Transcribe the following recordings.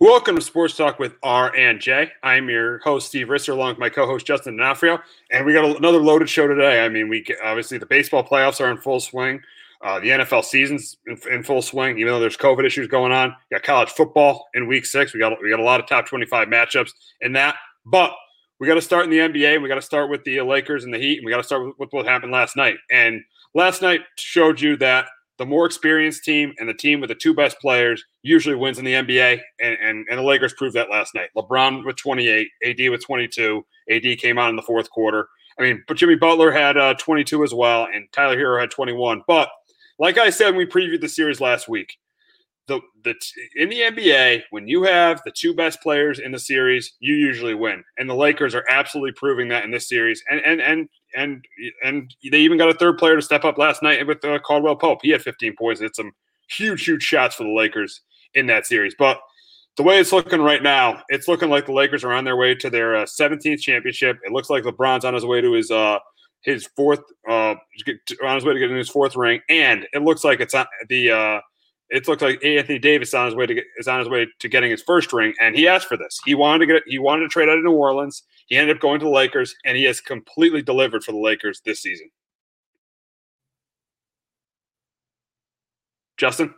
Welcome to Sports Talk with R and J. I'm your host Steve Risser, along with my co-host Justin D'Onofrio, and we got another loaded show today. I mean, we obviously the baseball playoffs are in full swing. Uh, the NFL season's in, in, full swing, even though there's COVID issues going on. We got college football in Week Six. We got we got a lot of top 25 matchups in that, but we got to start in the NBA. We got to start with the Lakers and the Heat, and we got to start with, with what happened last night. And last night showed you that the more experienced team and the team with the two best players usually wins in the NBA. And, and, and the Lakers proved that last night. LeBron with 28, AD with 22. AD came out in the fourth quarter. I mean, but Jimmy Butler had uh, 22 as well, and Tyler Herro had 21. But like I said, we previewed the series last week, the the in the NBA, when you have the two best players in the series, you usually win. And the Lakers are absolutely proving that in this series. And and and and and they even got a third player to step up last night with uh, Caldwell Pope. He had 15 points. It's some huge, huge shots for the Lakers in that series. But the way it's looking right now, it's looking like the Lakers are on their way to their uh, 17th championship. It looks like LeBron's on his way to his uh, his fourth uh, on his way to getting his fourth ring, and it looks like it's on the uh, it looks like Anthony Davis on his way to get, is on his way to getting his first ring, and he asked for this. He wanted to get he wanted to trade out of New Orleans. He ended up going to the Lakers, and he has completely delivered for the Lakers this season. Justin,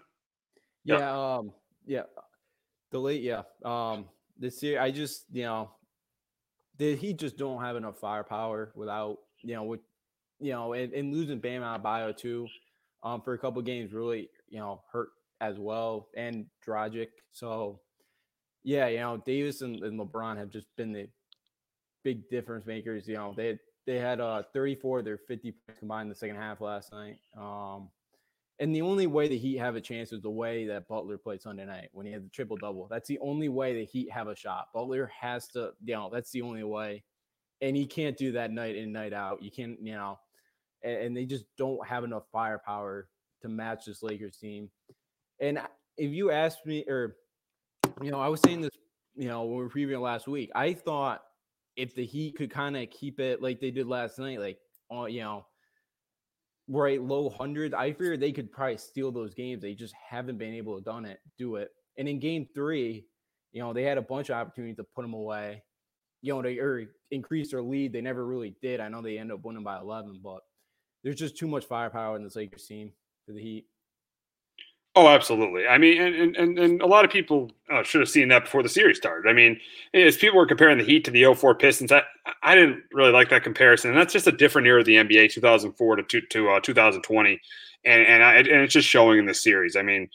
yeah, yeah, um, yeah, the late, yeah, um, this year I just you know, did he just don't have enough firepower without you know with you know and, and losing Bam Adebayo too, um, for a couple games really you know hurt as well, and Dragic. So, yeah, you know, Davis and, and LeBron have just been the big difference makers. You know, they they had uh 34, their 50 combined in the second half last night. Um, and the only way the Heat have a chance is the way that Butler played Sunday night when he had the triple double. That's the only way the Heat have a shot. Butler has to, you know, that's the only way. And he can't do that night in, night out. You can't, you know, and, and they just don't have enough firepower to match this Lakers team. And if you asked me, or you know, I was saying this, you know, when we were previewing last week, I thought if the Heat could kind of keep it like they did last night, like on, you know, right low hundreds, I fear they could probably steal those games. They just haven't been able to done it, do it. And in Game Three, you know, they had a bunch of opportunities to put them away. You know, they or increase their lead. They never really did. I know they ended up winning by 11, but there's just too much firepower in this Lakers team for the Heat. Oh, absolutely. I mean, and and, and a lot of people uh, should have seen that before the series started. I mean, as people were comparing the Heat to the 04 Pistons, I, I didn't really like that comparison. And that's just a different era of the NBA, 2004 to to uh, 2020, and and, I, and it's just showing in this series. I mean,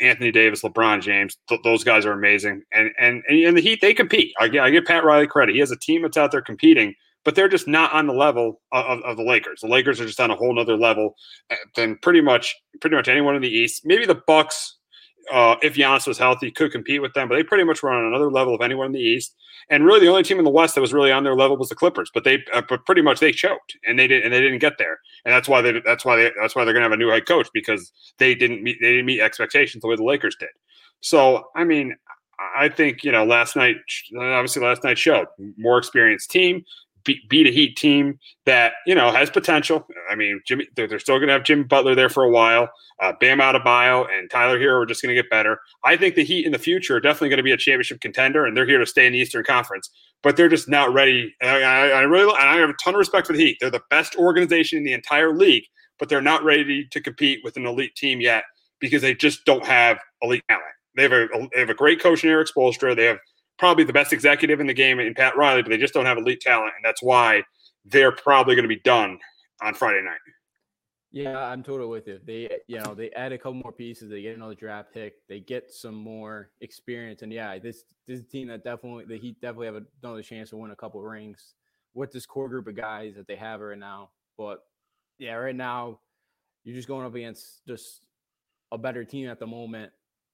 Anthony Davis, LeBron James, th- those guys are amazing, and and and the Heat they compete. I, I give Pat Riley credit. He has a team that's out there competing but they're just not on the level of, of, the Lakers. The Lakers are just on a whole nother level eh, than pretty much pretty much anyone in the East. Maybe the Bucks, uh, if Giannis was healthy, could compete with them, but they pretty much were on another level of anyone in the East. And really, the only team in the West that was really on their level was the Clippers. But they, uh, but pretty much they choked, and they did, and they didn't get there. And that's why they, that's why they, that's why they're to have a new head coach because they didn't meet, they didn't meet expectations the way the Lakers did. So, I mean, I think you know last night, obviously last night showed more experienced team beat, beat a Heat team that you know has potential. I mean, Jimmy, they're, they're still going to have Jimmy Butler there for a while. Uh, Bam Adebayo and Tyler Herro are just going to get better. I think the Heat in the future are definitely going to be a championship contender, and they're here to stay in the Eastern Conference. But they're just not ready. I, I, I really, I have a ton of respect for the Heat. They're the best organization in the entire league, but they're not ready to compete with an elite team yet because they just don't have elite talent. They have a, they have a great coach in Erik Spoelstra. They have probably the best executive in the game in Pat Riley, but they just don't have elite talent, and that's why they're probably going to be done on Friday night. Yeah, I'm totally with you. They, you know, they add a couple more pieces. They get another draft pick. They get some more experience, and yeah, this this team that definitely the Heat definitely have another chance to win a couple rings with this core group of guys that they have right now. But yeah, right now you're just going up against just a better team at the moment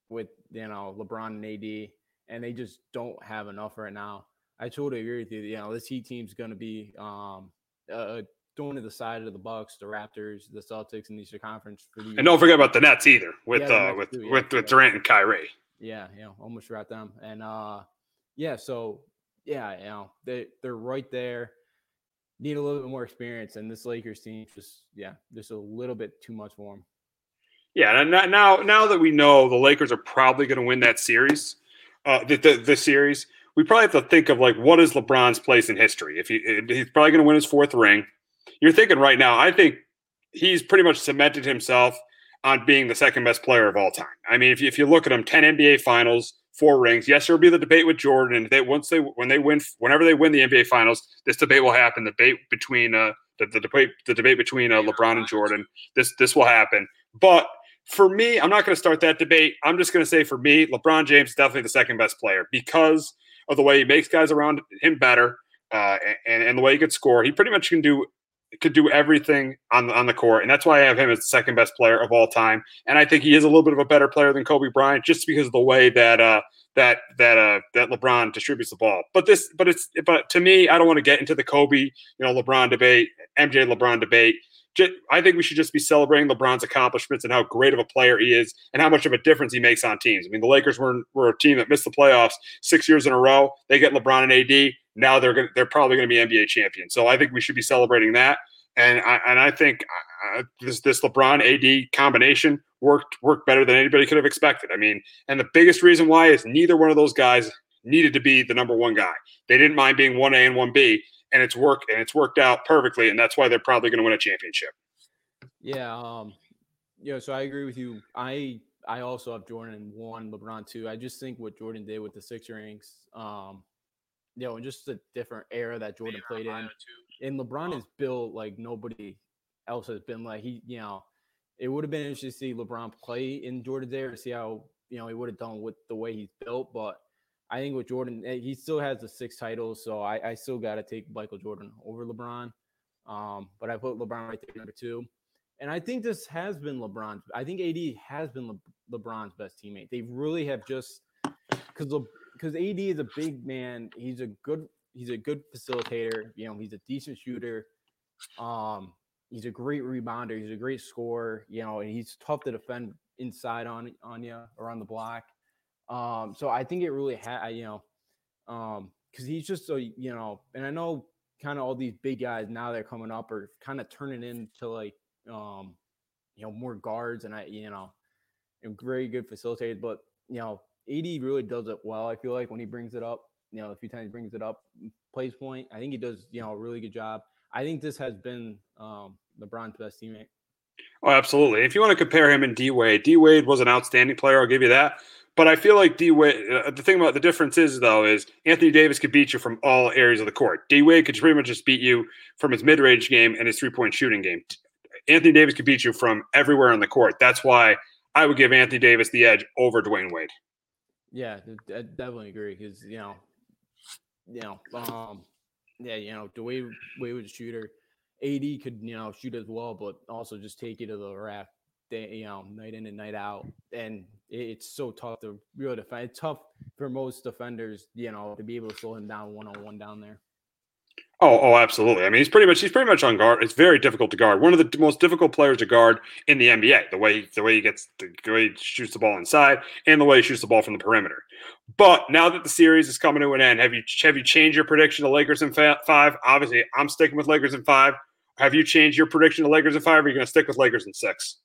with you know LeBron and AD and they just don't have enough right now. I totally agree with you. You know, this Heat team's going to be um, uh, going to the side of the Bucks, the Raptors, the Celtics, and the Eastern Conference. For the and don't forget about the Nets either, with yeah, uh, with too, yeah, with, with Durant and Kyrie. Yeah, you know, almost forgot them. And uh, yeah, so yeah, you know, they they're right there. Need a little bit more experience, and this Lakers team just yeah, just a little bit too much for them. Yeah, and now now that we know the Lakers are probably going to win that series, uh, the, the the series, we probably have to think of like what is LeBron's place in history. If he he's probably going to win his fourth ring, you're thinking right now. I think he's pretty much cemented himself on being the second best player of all time. I mean, if you, if you look at him, ten NBA Finals, four rings. Yes, there will be the debate with Jordan. They once they when they win whenever they win the NBA Finals, this debate will happen. The debate between uh, the, the debate the debate between uh, LeBron and Jordan. This this will happen. But for me, I'm not going to start that debate. I'm just going to say for me, LeBron James is definitely the second best player because of the way he makes guys around him better uh, and, and the way he could score. He pretty much can do could do everything on on the court, and that's why I have him as the second best player of all time. And I think he is a little bit of a better player than Kobe Bryant, just because of the way that uh, that that uh, that LeBron distributes the ball. But this, but it's but to me, I don't want to get into the Kobe, you know, LeBron debate, MJ LeBron debate. I think we should just be celebrating LeBron's accomplishments and how great of a player he is and how much of a difference he makes on teams. I mean, the Lakers were, were a team that missed the playoffs six years in a row. They get LeBron and AD. Now they're gonna, they're probably going to be NBA champions. So I think we should be celebrating that. And I and I think uh, this this LeBron AD combination worked worked better than anybody could have expected. I mean, and the biggest reason why is neither one of those guys needed to be the number one guy. They didn't mind being one A and one B and it's worked and it's worked out perfectly, and that's why they're probably going to win a championship. Yeah, um, yeah. So I agree with you. I I also have Jordan one, LeBron two. I just think what Jordan did with the six rings, um, you know, and just a different era that Jordan played in. And LeBron is built like nobody else has been. Like he, you know, it would have been interesting to see LeBron play in Jordan's era to see how you know he would have done with the way he's built, but I think with Jordan, eh, he still has the six titles, so I, I still got to take Michael Jordan over LeBron. Um, but I put LeBron right there number two. And I think this has been LeBron. I think AD has been Le- LeBron's best teammate. They really have just because because AD is a big man. He's a good he's a good facilitator. You know, he's a decent shooter. Um, he's a great rebounder. He's a great scorer. You know, and he's tough to defend inside on on you or on the block. Um, so I think it really had, you know, um, because he's just so you know, and I know kind of all these big guys now they're coming up are kind of turning into like um, you know, more guards, and I, you know, and very good facilitators. But you know, AD really does it well. I feel like when he brings it up, you know, a few times he brings it up, plays point. I think he does, you know, a really good job. I think this has been um, LeBron's best teammate. Oh, absolutely. If you want to compare him and D Wade, D Wade was an outstanding player. I'll give you that. But I feel like D Wade. Uh, the thing about the difference is though is Anthony Davis could beat you from all areas of the court. D Wade could pretty much just beat you from his mid range game and his three point shooting game. Anthony Davis could beat you from everywhere on the court. That's why I would give Anthony Davis the edge over Dwyane Wade. Yeah, I definitely agree because you know, you know, um, yeah, you know, Dwyane Wade was a shooter. AD could you know shoot as well, but also just take you to the rack, day, you know, night in and night out, and it's so tough to really defend. It's tough for most defenders, you know, to be able to slow him down one on one down there. Oh, oh, absolutely. I mean, he's pretty much he's pretty much on guard. It's very difficult to guard. One of the most difficult players to guard in the NBA. The way the way he gets the way he shoots the ball inside and the way he shoots the ball from the perimeter. But now that the series is coming to an end, have you have you changed your prediction to Lakers in five? Obviously, I'm sticking with Lakers in five. Have you changed your prediction to Lakers in five? Or are you going to stick with Lakers in six?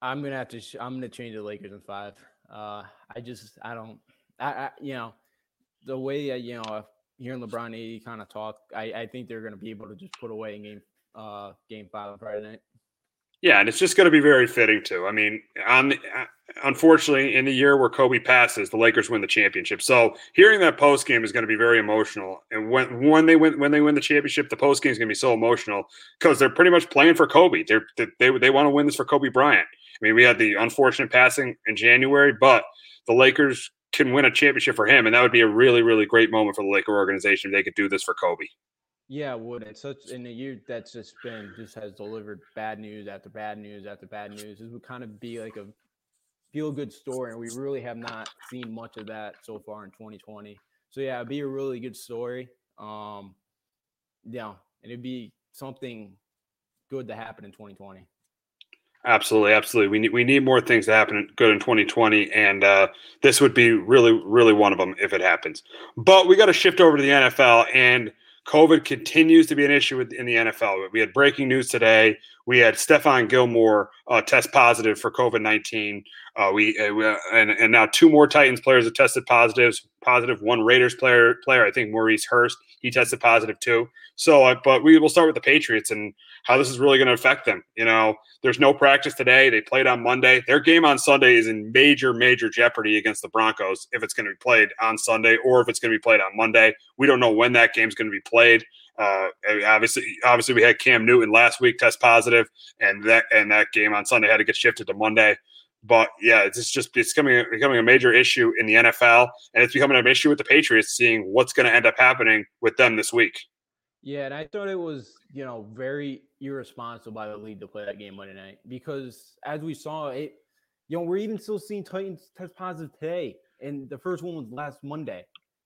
I'm gonna have to. Sh- I'm gonna change the Lakers in five. Uh, I just I don't. I, I you know the way you know hearing LeBron AD kind of talk, I I think they're gonna be able to just put away in game uh game five on Friday night. Yeah, and it's just going to be very fitting too. I mean, uh, unfortunately, in the year where Kobe passes, the Lakers win the championship. So hearing that post game is going to be very emotional. And when when they win when they win the championship, the post game is going to be so emotional because they're pretty much playing for Kobe. They're, they they they want to win this for Kobe Bryant. I mean, we had the unfortunate passing in January, but the Lakers can win a championship for him, and that would be a really, really great moment for the Laker organization if they could do this for Kobe. Yeah, would. It's such in a year that's just been just has delivered bad news after bad news after bad news. This would kind of be like a feel good story, and we really have not seen much of that so far in 2020. So yeah, it'd be a really good story. Um, yeah, and it'd be something good to happen in 2020. Absolutely, absolutely. We need we need more things to happen good in 2020, and uh, this would be really, really one of them if it happens. But we got to shift over to the NFL, and COVID continues to be an issue in the NFL. We had breaking news today we had Stephon Gilmore uh, test positive for COVID nineteen. Uh, we, uh, we uh, and and now two more Titans players have tested positives. Positive one Raiders player player I think Maurice Hurst he tested positive too. So, uh, but we will start with the Patriots and how this is really going to affect them. You know, there's no practice today. They played on Monday. Their game on Sunday is in major major jeopardy against the Broncos if it's going to be played on Sunday or if it's going to be played on Monday. We don't know when that game's going to be played. Uh, obviously, obviously, we had Cam Newton last week test positive, and that and that game on Sunday had to get shifted to Monday. But yeah, it's just it's becoming becoming a major issue in the NFL, and it's becoming an issue with the Patriots, seeing what's going to end up happening with them this week. Yeah, and I thought it was you know very irresponsible by the league to play that game Monday night because as we saw it, you know we're even still seeing Titans test positive today, and the first one was last Monday.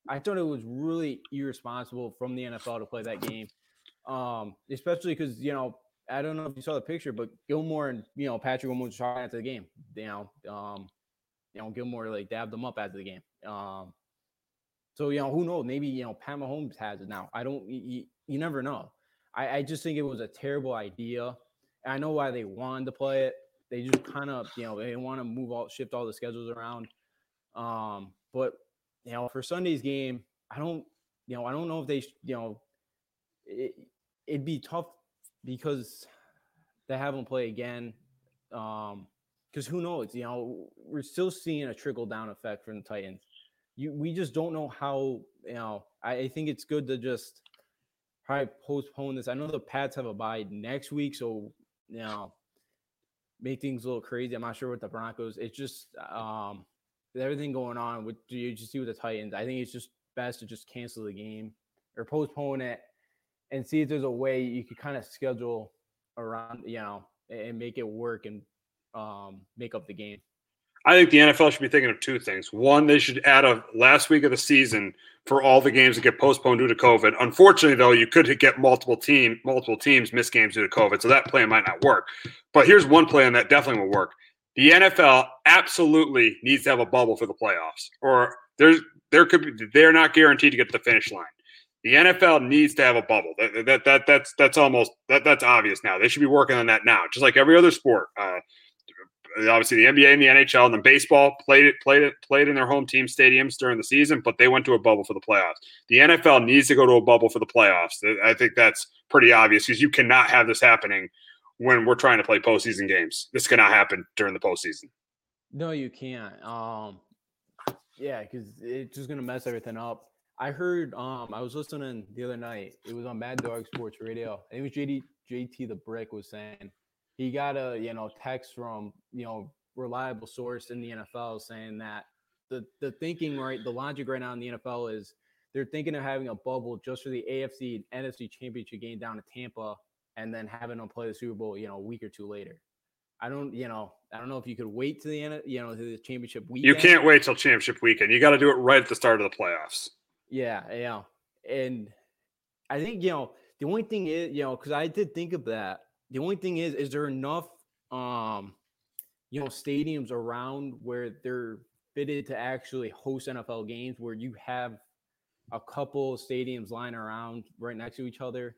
I thought it was really irresponsible from the NFL to play that game, um, especially because you know I don't know if you saw the picture, but Gilmore and you know Patrick was shot after the game. You know, um, you know Gilmore like dabbed them up after the game. Um, so you know who knows? Maybe you know Pat Mahomes has it now. I don't. You, you never know. I, I just think it was a terrible idea. I know why they wanted to play it. They just kind of you know they want to move all shift all the schedules around. Um, but you know, for Sunday's game, I don't, you know, I don't know if they, you know, it, it'd be tough because they haven't played again. Um, because who knows? You know, we're still seeing a trickle down effect from the Titans. You, we just don't know how. You know, I, I think it's good to just probably postpone this. I know the Pats have a bye next week, so you know, make things a little crazy. I'm not sure what the Broncos. It's just um everything going on with you just see with the Titans, I think it's just best to just cancel the game or postpone it and see if there's a way you could kind of schedule around, you know, and make it work and um, make up the game. I think the NFL should be thinking of two things. One, they should add a last week of the season for all the games that get postponed due to COVID. Unfortunately, though, you could get multiple team multiple teams miss games due to COVID, so that plan might not work. But here's one plan that definitely will work the NFL absolutely needs to have a bubble for the playoffs, or there's there could be they're not guaranteed to get to the finish line. The NFL needs to have a bubble. That, that, that that's that's almost that, that's obvious now. They should be working on that now, just like every other sport. Uh, obviously, the NBA and the NHL and the baseball played it played it played in their home team stadiums during the season, but they went to a bubble for the playoffs. The NFL needs to go to a bubble for the playoffs. I think that's pretty obvious because you cannot have this happening when we're trying to play postseason games. This cannot happen during the postseason. No, you can't. Um, yeah, because it's just gonna mess everything up. I heard. Um, I was listening the other night. It was on Mad Dog Sports Radio. I think it was JD JT the Brick was saying he got a you know text from you know reliable source in the NFL saying that the the thinking right, the logic right now in the NFL is they're thinking of having a bubble just for the AFC and NFC championship game down to Tampa and then having them play the Super Bowl, you know, a week or two later. I don't, you know, I don't know if you could wait to the end, of, you know, to the championship weekend. You can't wait till championship weekend. You got to do it right at the start of the playoffs. Yeah, yeah, and I think you know the only thing is, you know, because I did think of that. The only thing is, is there enough, um, you know, stadiums around where they're fitted to actually host NFL games, where you have a couple stadiums lying around right next to each other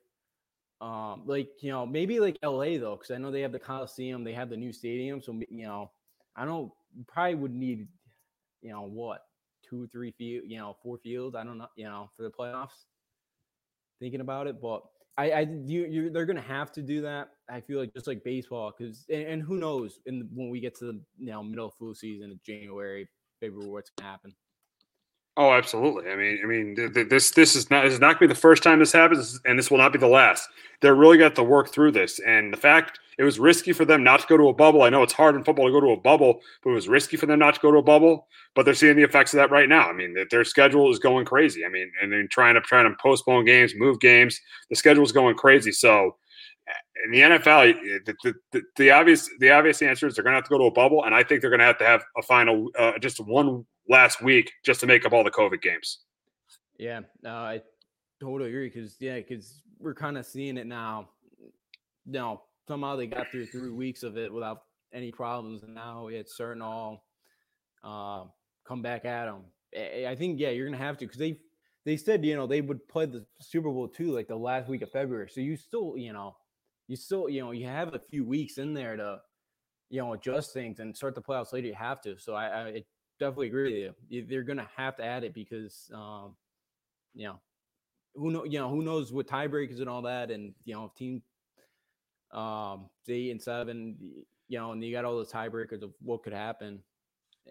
um, like you know, maybe like LA though, because I know they have the Coliseum, they have the new stadium. So you know, I don't probably would need, you know, what two, three field, you know, four fields. I don't know, you know, for the playoffs. Thinking about it, but I, I, you, you, they're gonna have to do that. I feel like just like baseball, because and, and, who knows, in when we get to the you know middle of flu season January, February, what's gonna happen. Oh, absolutely. I mean, I mean, th- th- this this is not this is not to be the first time this happens, and this will not be the last. They're really got to work through this, and the fact it was risky for them not to go to a bubble. I know it's hard in football to go to a bubble, but it was risky for them not to go to a bubble. But they're seeing the effects of that right now. I mean, their schedule is going crazy. I mean, and then trying to trying to postpone games, move games. The schedule is going crazy. So in the NFL, the, the, the, the, obvious the obvious answer is they're going to have to go to a bubble, and I think they're going to have to have a final, uh, just one last week just to make up all the COVID games. Yeah, I totally agree because yeah, because we're kind of seeing it now. Know, somehow they got through three weeks of it without any problems, and now it's certain all uh, come back at them. I think yeah, you're gonna have to because they they said you know they would play the Super Bowl too like the last week of February, so you still you know you still, you know, you have a few weeks in there to, you know, adjust things and start the playoffs later. You have to. So I, I definitely agree with you. They're to have to add it because, um, you know, who know, you know, who knows what tiebreakers and all that, and you know, if team, um, eight and seven, you know, and you got all the tiebreakers of what could happen,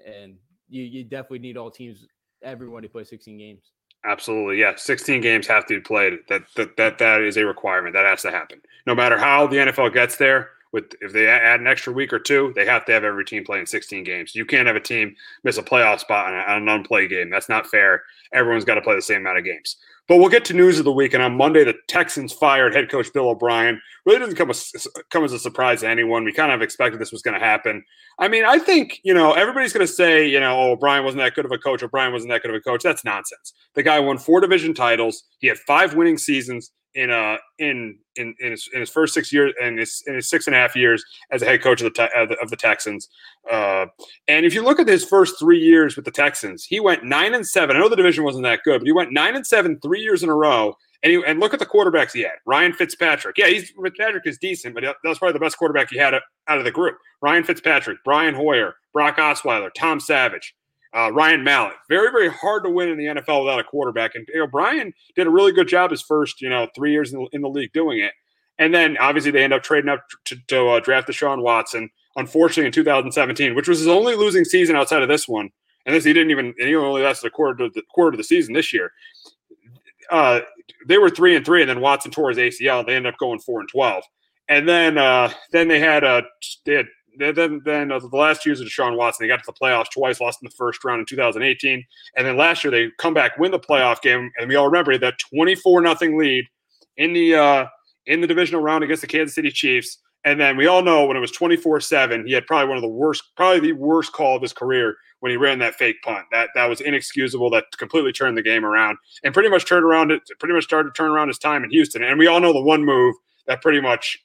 and you you definitely need all teams, everyone to play 16 games. Absolutely, yeah. 16 games have to be played. That that that that is a requirement. That has to happen. No matter how the NFL gets there, with if they add an extra week or two, they have to have every team playing 16 games. You can't have a team miss a playoff spot on, an unplay game. That's not fair. Everyone's got to play the same amount of games. But we'll get to news of the week. And on Monday, the Texans fired head coach Bill O'Brien. Really doesn't come, a, come as a surprise to anyone. We kind of expected this was going to happen. I mean, I think, you know, everybody's going to say, you know, oh, O'Brien wasn't that good of a coach. O'Brien wasn't that good of a coach. That's nonsense. The guy won four division titles. He had five winning seasons in uh in in in his, in his first six years and his in his six and a half years as a head coach of the of the, Texans. Uh, and if you look at his first three years with the Texans, he went nine and seven. I know the division wasn't that good, but he went nine and seven three years in a row. And he, and look at the quarterbacks he had. Ryan Fitzpatrick. Yeah, he's Fitzpatrick is decent, but that was probably the best quarterback he had out of the group. Ryan Fitzpatrick, Brian Hoyer, Brock Osweiler, Tom Savage uh, Ryan Mallett. Very, very hard to win in the NFL without a quarterback. And Brian did a really good job his first, you know, three years in the, in the league doing it. And then obviously they end up trading up to, to uh, draft Deshaun Watson. Unfortunately, in 2017, which was his only losing season outside of this one, and this he didn't even he only lasted a quarter of the quarter of the season this year. Uh, they were three and three, and then Watson tore his ACL. They ended up going four and twelve, and then uh, then they had uh, they had then then uh, the last years of Deshaun Watson, they got to the playoffs twice, lost in the first round in 2018, and then last year they come back, win the playoff game, and we all remember that 24 nothing lead in the uh, in the divisional round against the Kansas City Chiefs. And then we all know when it was 24 7, he had probably one of the worst, probably the worst call of his career when he ran that fake punt. That that was inexcusable. That completely turned the game around and pretty much turned around it, pretty much started to turn around his time in Houston. And we all know the one move that pretty much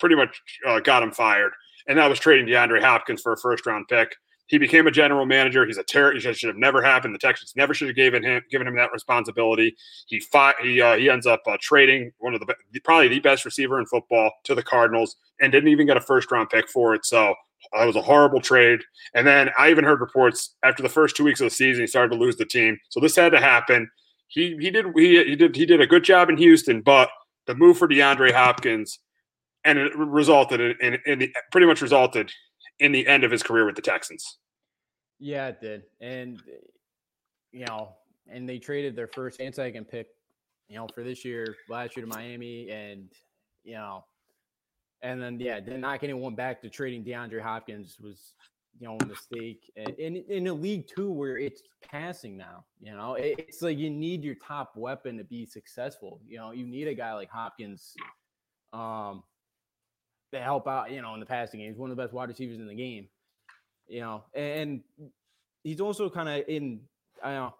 pretty much uh, got him fired and that was trading DeAndre Hopkins for a first round pick. He became a general manager. He's a terror. He should have never happened. The Texans never should have given him given him that responsibility. He fought. He uh, he ends up uh, trading one of the probably the best receiver in football to the Cardinals, and didn't even get a first round pick for it. So that was a horrible trade. And then I even heard reports after the first two weeks of the season, he started to lose the team. So this had to happen. He he did he, he did he did a good job in Houston, but the move for DeAndre Hopkins and it resulted in, in, in pretty much resulted in the end of his career with the Texans. Yeah, it did, and you know, and they traded their first and second pick, you know, for this year, last year to Miami, and you know, and then yeah, then not getting one back to trading DeAndre Hopkins was you know a mistake, and in in a league too where it's passing now, you know, it's like you need your top weapon to be successful. You know, you need a guy like Hopkins. Um, to help out, you know, in the passing game. He's one of the best wide receivers in the game, you know, and he's also kind of in, I know,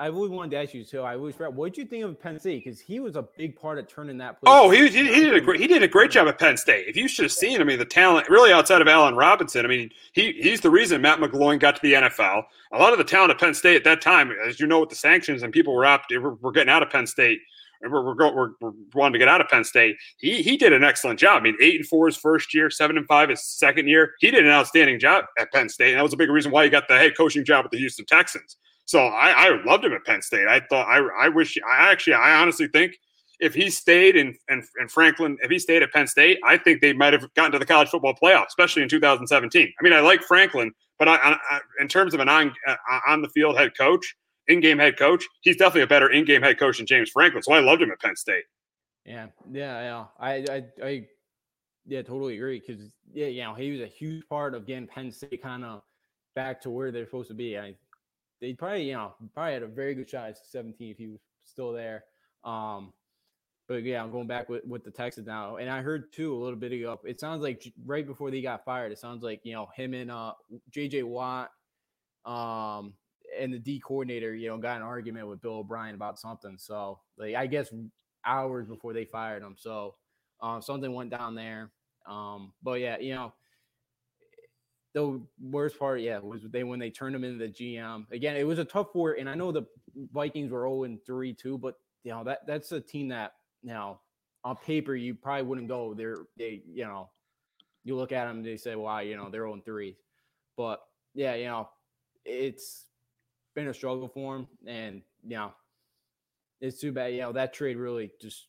I always wanted to ask you, so I always forgot, what did you think of Penn State? Because he was a big part of turning that. Place oh, he, he, he, did a great he did a great job at Penn State. If you should have seen, I mean, the talent really outside of Allen Robinson. I mean, he he's the reason Matt McGloin got to the NFL. A lot of the talent at Penn State at that time, as you know, with the sanctions and people were up, were, were getting out of Penn State we're we're, going, we're, we're wanting to get out of Penn State. He he did an excellent job. I mean, eight and four his first year, seven and five his second year. He did an outstanding job at Penn State, and that was a big reason why he got the head coaching job with the Houston Texans. So I, I loved him at Penn State. I thought I I wish I actually I honestly think if he stayed in, in, in Franklin, if he stayed at Penn State, I think they might have gotten to the college football playoff, especially in 2017. I mean, I like Franklin, but I, I, in terms of an on uh, on the field head coach, in-game head coach, he's definitely a better in-game head coach than James Franklin. So I loved him at Penn State. Yeah, yeah, yeah. I, I, I yeah, totally agree. Because yeah, you know, he was a huge part of getting Penn State kind of back to where they're supposed to be. I, they probably, you know, probably had a very good shot at 17 if he was still there. Um, but yeah, I'm going back with, with the Texans now. And I heard too a little bit ago. It sounds like right before they got fired, it sounds like you know him and uh JJ Watt, um, and the D coordinator, you know, got an argument with Bill O'Brien about something. So, like, I guess hours before they fired him. So, um, something went down there. Um, but yeah, you know, the worst part, yeah, was they when they turned him into the GM. Again, it was a tough war, and I know the Vikings were 0 and 3 too, but you know that that's a team that you know on paper you probably wouldn't go. They're they you know you look at them and they say wow you know they're on three, but yeah you know it's been a struggle for him and you know it's too bad you know that trade really just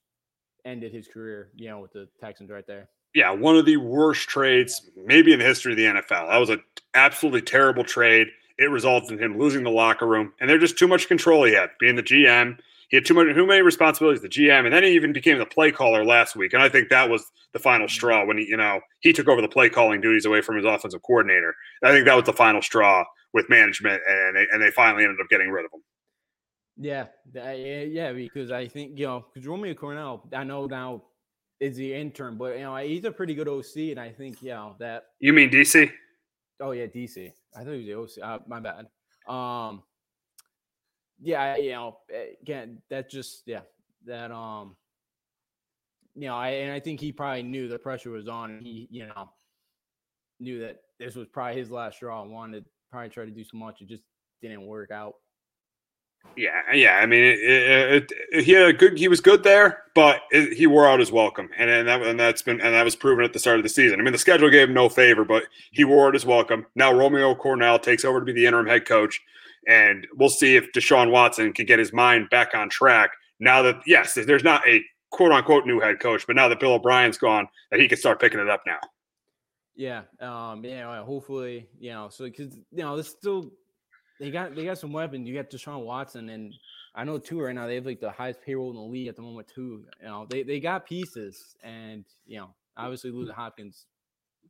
ended his career you know with the Texans right there. Yeah, one of the worst trades maybe in the history of the NFL. That was an absolutely terrible trade. It resulted in him losing the locker room, and they're just too much control he had being the GM he had too much too many responsibilities, the GM, and then he even became the play caller last week. And I think that was the final mm-hmm. straw when he, you know, he took over the play calling duties away from his offensive coordinator. I think that was the final straw with management, and they, and they finally ended up getting rid of him. Yeah, yeah, because I think you know, because Romeo Crennel, I know now is the intern, but you know, he's a pretty good OC, and I think you know that. You mean DC? Oh yeah, DC. I thought he was the OC. Uh, my bad. Um, yeah, you know, again, that just yeah, that um, you know, I and I think he probably knew the pressure was on, and he you know knew that this was probably his last straw and wanted probably try to do so much. It just didn't work out. Yeah, uh, yeah. I mean, it, it, it, he had a good. He was good there, but he wore out his welcome, and and that and that's been and that was proven at the start of the season. I mean, the schedule gave him no favor, but he wore out his welcome. Now Romeo Crennel takes over to be the interim head coach. And we'll see if Deshaun Watson can get his mind back on track now that, yes, there's not a quote unquote new head coach, but now that Bill O'Brien's gone, that he can start picking it up now. Yeah. Um, know, hopefully, you know, so because, you know, there's still, they got, they got some weapons. You got Deshaun Watson and, I know too right now they have like the highest payroll in the league at the moment too. You know, they, they got pieces and you know, obviously losing Hopkins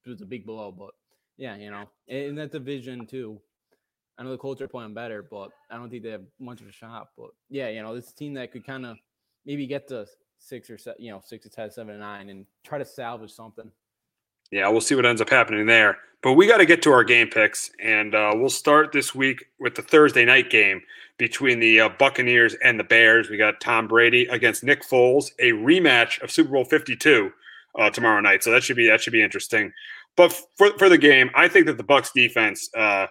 was a big blow, but yeah, you know, in that division too, I know the Colts are playing better, but I don't think they have much of a shot. But yeah, you know, this team that could kind of maybe get to six or seven, you know, six to ten, seven to nine, and try to salvage something. Yeah, we'll see what ends up happening there. But we got to get to our game picks, and uh, we'll start this week with the Thursday night game between the uh, Buccaneers and the Bears. We got Tom Brady against Nick Foles, a rematch of Super Bowl Fifty Two uh, tomorrow night. So that should be that should be interesting. But for for the game, I think that the Bucks defense uh,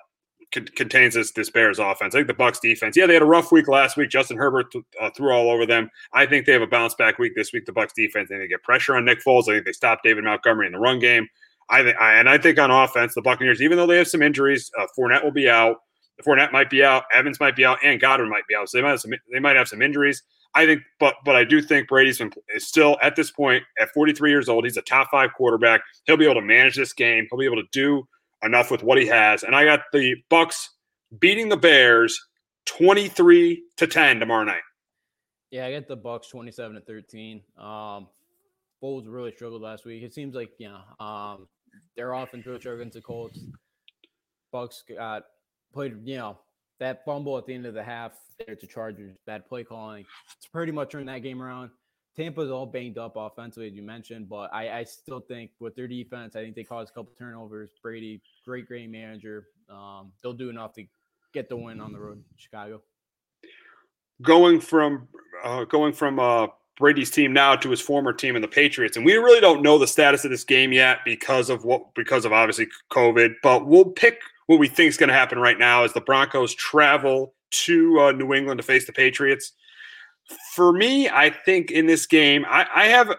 contains this this Bears offense. I think the Bucks defense. Yeah, they had a rough week last week. Justin Herbert uh, threw all over them. I think they have a bounce back week this week. The Bucks defense. and they get pressure on Nick Foles. I think they stop David Montgomery in the run game. I think, and I think on offense, the Buccaneers, even though they have some injuries, uh, Fournette will be out. Fournette might be out. Evans might be out, and Godwin might be out. So they might have some. They might have some injuries. I think, but but I do think Brady's been is still at this point at 43 years old. He's a top five quarterback. He'll be able to manage this game. He'll be able to do enough with what he has. And I got the Bucks beating the Bears 23 to 10 tomorrow night. Yeah, I get the Bucks 27 to 13. Um Foles really struggled last week. It seems like, you know, um they're often really struggling against the Colts. Bucks got played, you know, that fumble at the end of the half there to Chargers, bad play calling. It's pretty much turned that game around. Tampa's all banged up offensively, as you mentioned, but I, I still think with their defense, I think they caused a couple turnovers. Brady, great, great manager. Um, they'll do enough to get the win on the road, in Chicago. Going from uh, going from uh, Brady's team now to his former team in the Patriots, and we really don't know the status of this game yet because of what because of obviously COVID. But we'll pick what we think is going to happen right now as the Broncos travel to uh, New England to face the Patriots for me, I think in this game, I, I have,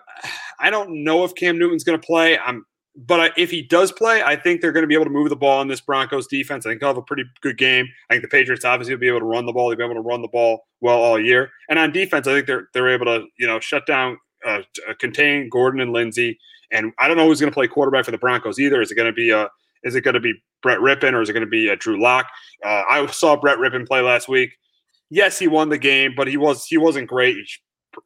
I don't know if Cam Newton's going to play. I'm, but I, if he does play, I think they're going to be able to move the ball in this Broncos defense. I think they'll have a pretty good game. I think the Patriots obviously will be able to run the ball. They'll be able to run the ball well all year. And on defense, I think they're they're able to you know shut down, uh, uh contain Gordon and Lindsay. And I don't know who's going to play quarterback for the Broncos either. Is it going to be a is it going to be Brett Rypien or is it going to be a Drew Lock? Uh, I saw Brett Rypien play last week yes, he won the game, but he was he wasn't great.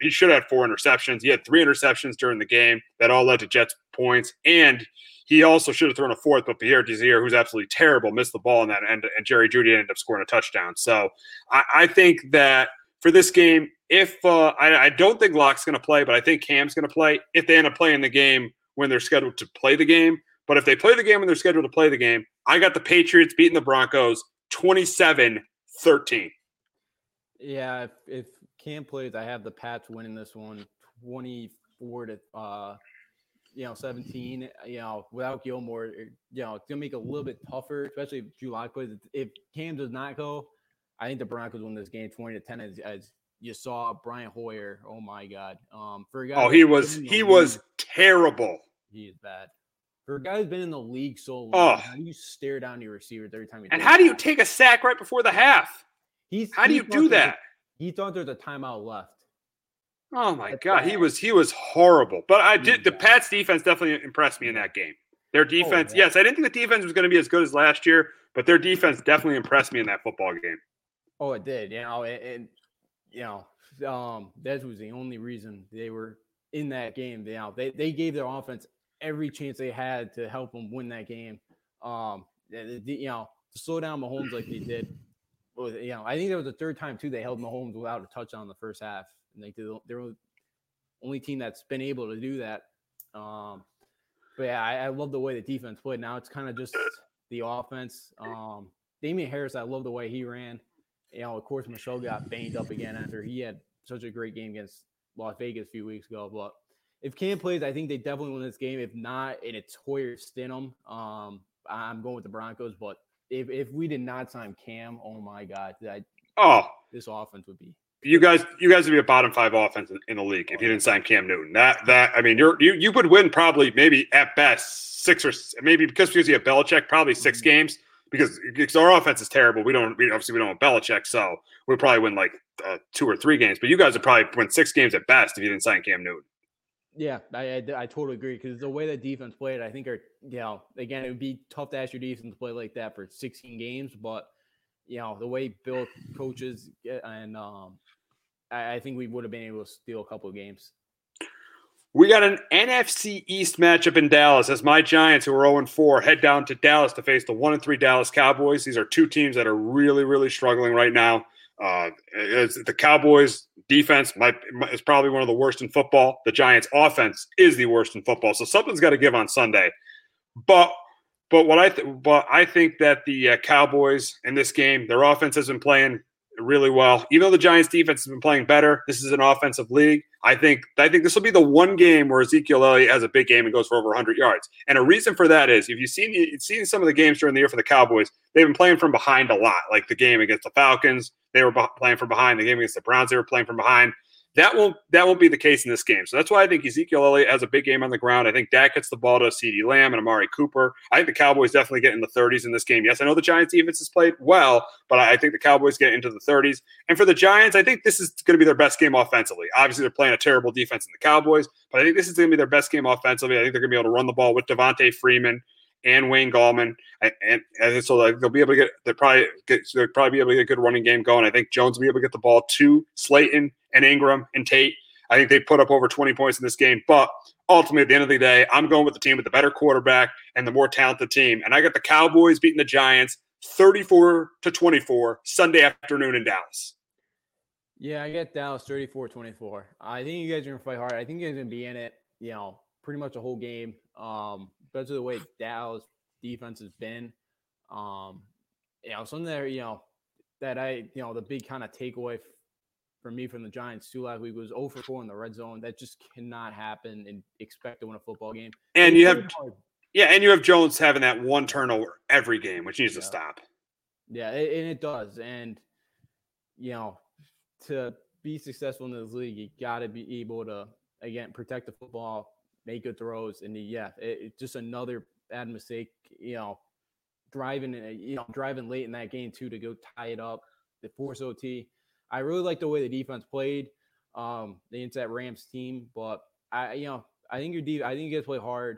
He, should have had four interceptions. He had three interceptions during the game that all led to Jets points, and he also should have thrown a fourth, but Pierre Desir, who's absolutely terrible, missed the ball in that end, and Jerry Jeudy ended up scoring a touchdown. So I, I think that for this game, if uh, I, I, don't think Lock's going to play, but I think Cam's going to play. If they end up playing the game when they're scheduled to play the game, but if they play the game when they're scheduled to play the game, I got the Patriots beating the Broncos 27 13. Yeah, if, if Cam plays, I have the Pats winning this one 24 to uh you know 17. You know, without Gilmore, you know, it's gonna make it a little bit tougher, especially if July plays. If Cam does not go, I think the Broncos win this game 20 to 10 as, as you saw Brian Hoyer. Oh my God. Um, for a guy. Oh, he was he league, was terrible. He is bad. For a guy who's been in the league so long, oh. how do you stare down your receivers every time you? And how do you take a sack right before the half? He's how do you do that? he thought there's a timeout left. Oh my That's god, bad. he was he was horrible. But I did the Pats defense definitely impressed me in that game. Their defense, oh, yes, I didn't think the defense was going to be as good as last year, but their defense definitely impressed me in that football game. Oh, it did. You know, and, you know, um, that was the only reason they were in that game. You know, they they gave their offense every chance they had to help them win that game. Um, you know, to slow down Mahomes like they did. You know, I think that was the third time too they held Mahomes without a touchdown in the first half. And they they're the only team that's been able to do that. Um, but yeah, I, I love the way the defense played. Now it's kind of just the offense. Um, Damien Harris, I love the way he ran. You know, of course, Michel got banged up again after he had such a great game against Las Vegas a few weeks ago. But if Cam plays, I think they definitely win this game. If not, and it's Hoyer Stidham, um, I'm going with the Broncos. But if, if we did not sign Cam, oh my God, I, oh, this offense would be you guys, you guys would be a bottom five offense in, in, the league if you didn't sign Cam Newton. That that I mean, you're you you would win probably maybe at best six or maybe because you have Belichick probably 6 mm-hmm. games because, because our offense is terrible. We don't we obviously we don't have Belichick, so we'd probably win like uh, two or three games. But you guys would probably win six games at best if you didn't sign Cam Newton. Yeah, I, I, I totally agree because the way that defense played, I think are you know again it would be tough to ask your defense to play like that for 16 games, but you know the way Bill coaches and um I, I think we would have been able to steal a couple of games. We got an NFC East matchup in Dallas as my Giants, who are 0 4, head down to Dallas to face the 1 3 Dallas Cowboys. These are two teams that are really, really struggling right now. Uh, the Cowboys' defense might, is probably one of the worst in football. The Giants' offense is the worst in football. So something's got to give on Sunday. But but what I th- but I think that the uh, Cowboys in this game, their offense has been playing really well. Even though the Giants defense has been playing better, this is an offensive league. I think I think this will be the one game where Ezekiel Elliott has a big game and goes for over 100 yards. And a reason for that is if you've seen you've seen some of the games during the year for the Cowboys, they've been playing from behind a lot. Like the game against the Falcons, they were playing from behind. The game against the Browns, they were playing from behind. That won't that won't be the case in this game. So that's why I think Ezekiel Elliott has a big game on the ground. I think Dak gets the ball to CeeDee Lamb and Amari Cooper. I think the Cowboys definitely get in the 30s in this game. Yes, I know the Giants defense has played well, but I think the Cowboys get into the 30s. And for the Giants, I think this is going to be their best game offensively. Obviously, they're playing a terrible defense in the Cowboys, but I think this is going to be their best game offensively. I think they're going to be able to run the ball with Devonta Freeman and Wayne Gallman, and, and so they'll be able to get they'll probably get they'll probably be able to get a good running game going. I think Jones will be able to get the ball to Slayton and Ingram and Tate. I think they put up over 20 points in this game. But ultimately, at the end of the day, I'm going with the team with the better quarterback and the more talented team. And I got the Cowboys beating the Giants 34 to 24 Sunday afternoon in Dallas. Yeah, I get Dallas 34 24. I think you guys are going to fight hard. I think you guys are going to be in it, you know, pretty much the whole game. Um, because of the way Dallas defense has been. Um, you know, something there, you know, that I, you know, the big kind of takeaway for me from the Giants too last week was 0 for 4 in the red zone. That just cannot happen and expect to win a football game. And you have, hard. yeah, and you have Jones having that one turnover every game, which needs yeah. to stop. Yeah, it, and it does. And you know, to be successful in this league, you got to be able to again protect the football, make good throws, and yeah, it, it, just another bad mistake. You know, driving, you know, driving late in that game too to go tie it up, the force OT I really like the way the defense played um, against that Rams team, but I, you know, I think your de- I think you guys play hard,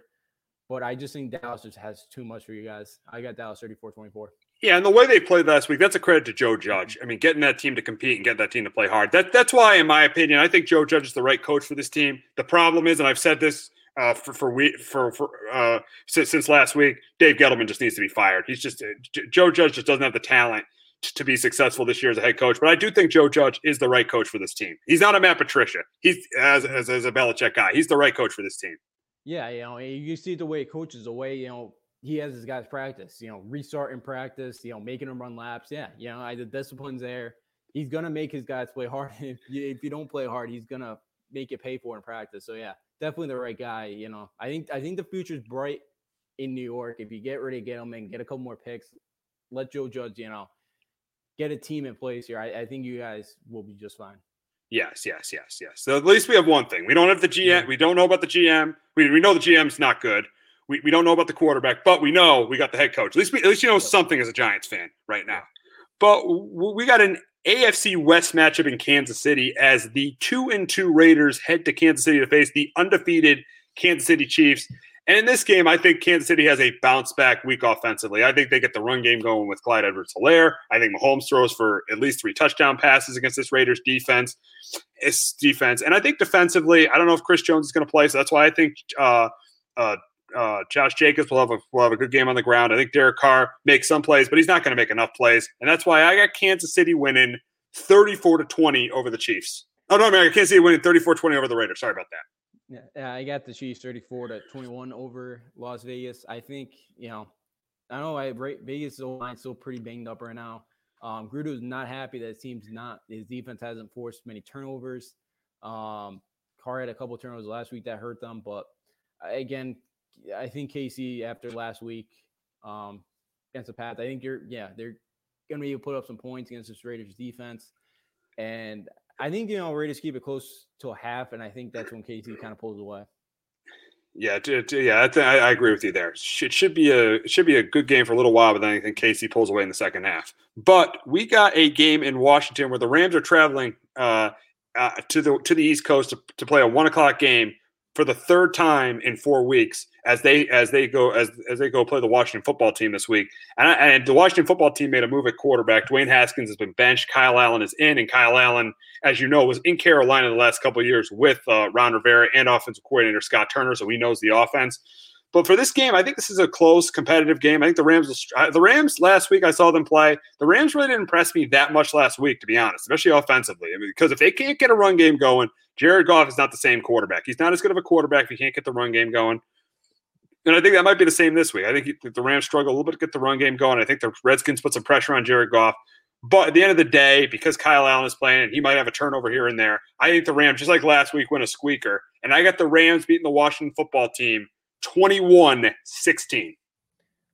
but I just think Dallas just has too much for you guys. I got Dallas 34-24. Yeah, and the way they played last week, that's a credit to Joe Judge. I mean, getting that team to compete and getting that team to play hard. That that's why, in my opinion, I think Joe Judge is the right coach for this team. The problem is, and I've said this uh, for for we for for uh, since, since last week, Dave Gettleman just needs to be fired. He's just Joe Judge just doesn't have the talent to be successful this year as a head coach. But I do think Joe Judge is the right coach for this team. He's not a Matt Patricia. He's as as, as a Belichick guy. He's the right coach for this team. Yeah, you know, you see the way he coaches, the way you know he has his guys practice. You know, restart in practice. You know, making them run laps. Yeah, you know, I, the discipline's there. He's gonna make his guys play hard. if you, if you don't play hard, he's gonna make you pay for in practice. So yeah, definitely the right guy. You know, I think I think the future's bright in New York. If you get ready to get him and get a couple more picks, let Joe Judge, you know, get a team in place here, I, I think you guys will be just fine. Yes, yes, yes, yes. So at least we have one thing. We don't have the GM. Yeah. We don't know about the GM. We, we know the GM's not good. We, we don't know about the quarterback, but we know we got the head coach. At least we, at least you know something as a Giants fan right now. But we got an AFC West matchup in Kansas City as the two and two Raiders head to Kansas City to face the undefeated Kansas City Chiefs. And in this game, I think Kansas City has a bounce back week offensively. I think they get the run game going with Clyde Edwards Helaire. I think Mahomes throws for at least three touchdown passes against this Raiders defense. It's defense. And I think defensively, I don't know if Chris Jones is going to play. So that's why I think uh, uh, uh, Josh Jacobs will have, a, will have a good game on the ground. I think Derek Carr makes some plays, but he's not going to make enough plays. And that's why I got Kansas City winning 34 to 20 over the Chiefs. Oh, no, man, Kansas City winning 34 20 over the Raiders. Sorry about that. Yeah, I got the Chiefs 34 to 21 over Las Vegas. I think, you know, I know I Vegas line still pretty banged up right now. Um, is not happy that it seems not his defense hasn't forced many turnovers. Um, Carr had a couple turnovers last week that hurt them, but again, I think KC after last week um, against the Pats, I think you're yeah they're going to be able to put up some points against this Raiders defense, and I think you know Raiders keep it close to a half, and I think that's when KC kind of pulls away. Yeah, to, to, yeah, I, I, agree with you there. It should be a it should be a good game for a little while, but then I think KC pulls away in the second half. But we got a game in Washington where the Rams are traveling uh, uh, to the to the East Coast to, to play a one o'clock game for the third time in four weeks as they as they go as as they go play the Washington football team this week. And, I, and the Washington football team made a move at quarterback. Dwayne Haskins has been benched. Kyle Allen is in, and Kyle Allen, as you know, was in Carolina the last couple years with uh, Ron Rivera and offensive coordinator Scott Turner, so he knows the offense. But for this game, I think this is a close, competitive game. I think the Rams, the Rams last week, I saw them play. The Rams really didn't impress me that much last week, to be honest, especially offensively. I mean, because if they can't get a run game going, Jared Goff is not the same quarterback. He's not as good of a quarterback if he can't get the run game going. And I think that might be the same this week. I think the Rams struggle a little bit to get the run game going. I think the Redskins put some pressure on Jared Goff. But at the end of the day, because Kyle Allen is playing and he might have a turnover here and there, I think the Rams, just like last week, win a squeaker. And I got the Rams beating the Washington football team 21 16.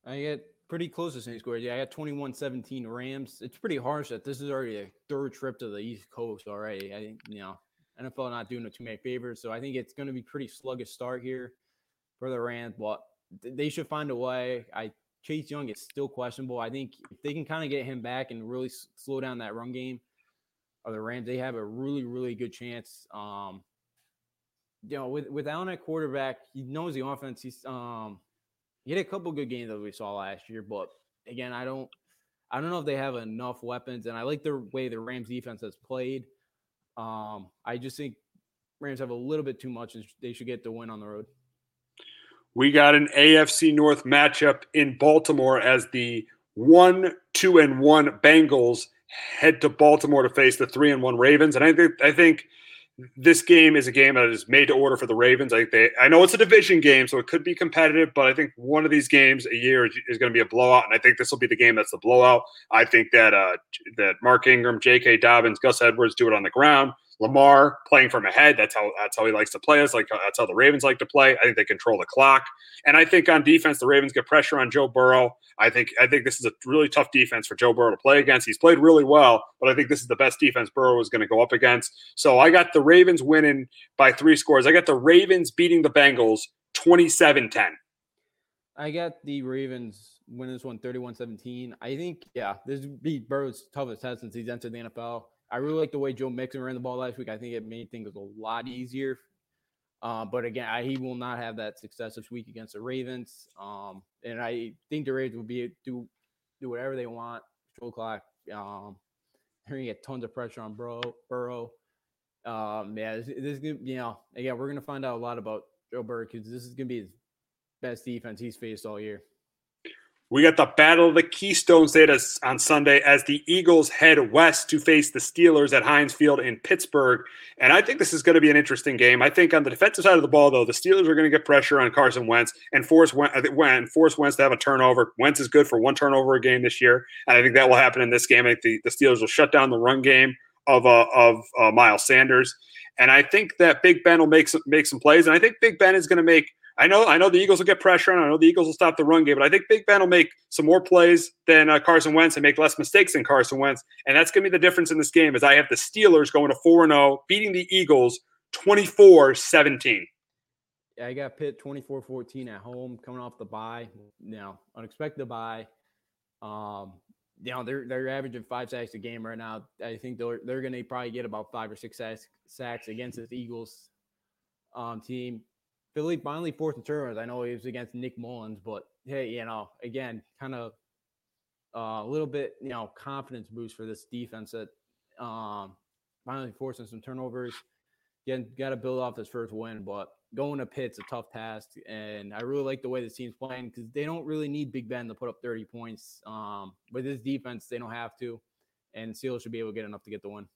I get pretty close to same score. Yeah, I got 21 17 Rams. It's pretty harsh that this is already a third trip to the East Coast already. I think, you know, NFL not doing it too many favors. So I think it's going to be pretty sluggish start here for the Rams, but they should find a way. I Chase Young is still questionable. I think if they can kind of get him back and really slow down that run game of the Rams, they have a really, really good chance. Um, you know, with with Allen at quarterback, he knows the offense. He's um he had a couple good games that we saw last year, but again, I don't I don't know if they have enough weapons, and I like the way the Rams defense has played. Um, I just think Rams have a little bit too much, and they should get the win on the road. We got an AFC North matchup in Baltimore as the one, two, and one Bengals head to Baltimore to face the three and one Ravens, and I think I think this game is a game that is made to order for the Ravens. I think they, I know it's a division game, so it could be competitive, but I think one of these games a year is, is going to be a blowout, and I think this will be the game that's the blowout. I think that uh, that Mark Ingram, J.K. Dobbins, Gus Edwards do it on the ground. Lamar playing from ahead. That's how that's how he likes to play us. Like that's how the Ravens like to play. I think they control the clock, and I think on defense the Ravens get pressure on Joe Burrow. I think I think this is a really tough defense for Joe Burrow to play against. He's played really well, but I think this is the best defense Burrow is going to go up against. So I got the Ravens winning by three scores. I got the Ravens beating the Bengals 27-10. I got the Ravens winning this one 31-17. I think, yeah, this would be Burrow's toughest test since he's entered the NFL. I really like the way Joe Mixon ran the ball last week. I think it made things a lot easier. Uh, but again, I, he will not have that success this week against the Ravens. Um, and I think the Ravens will be do do whatever they want. Control clock. Um, they're gonna get tons of pressure on Burrow. Burrow. Um, yeah, this, this is gonna, you know, again, we're gonna find out a lot about Joe Burrow because this is gonna be his best defense he's faced all year. We got the Battle of the Keystone State on Sunday as the Eagles head west to face the Steelers at Heinz Field in Pittsburgh. And I think this is going to be an interesting game. I think on the defensive side of the ball, though, the Steelers are going to get pressure on Carson Wentz and force Wentz, force Wentz to have a turnover. Wentz is good for one turnover a game this year, and I think that will happen in this game. I think the, the Steelers will shut down the run game of uh, of uh, Miles Sanders, and I think that Big Ben will make some make some plays, and I think Big Ben is going to make I know, I know the Eagles will get pressure on. I know the Eagles will stop the run game, but I think Big Ben will make some more plays than uh, Carson Wentz and make less mistakes than Carson Wentz, and that's going to be the difference in this game. Is I have the Steelers going to four and zero, beating the Eagles 24-17. Yeah, I got Pitt 24-14 at home, coming off the bye. Know, unexpected bye. Um, you know, they're they're averaging five sacks a game right now. I think they're they're going to probably get about five or six sacks, sacks against this Eagles um, team. Philly finally forced the turnovers. I know he was against Nick Mullens, but hey, you know, again, kind of uh, a little bit, you know, confidence boost for this defense that um, finally forcing some turnovers. Again, got to build off this first win, but going to Pitt's a tough task, and I really like the way this team's playing because they don't really need Big Ben to put up 30 points. Um, with this defense, they don't have to, and Steelers should be able to get enough to get the win.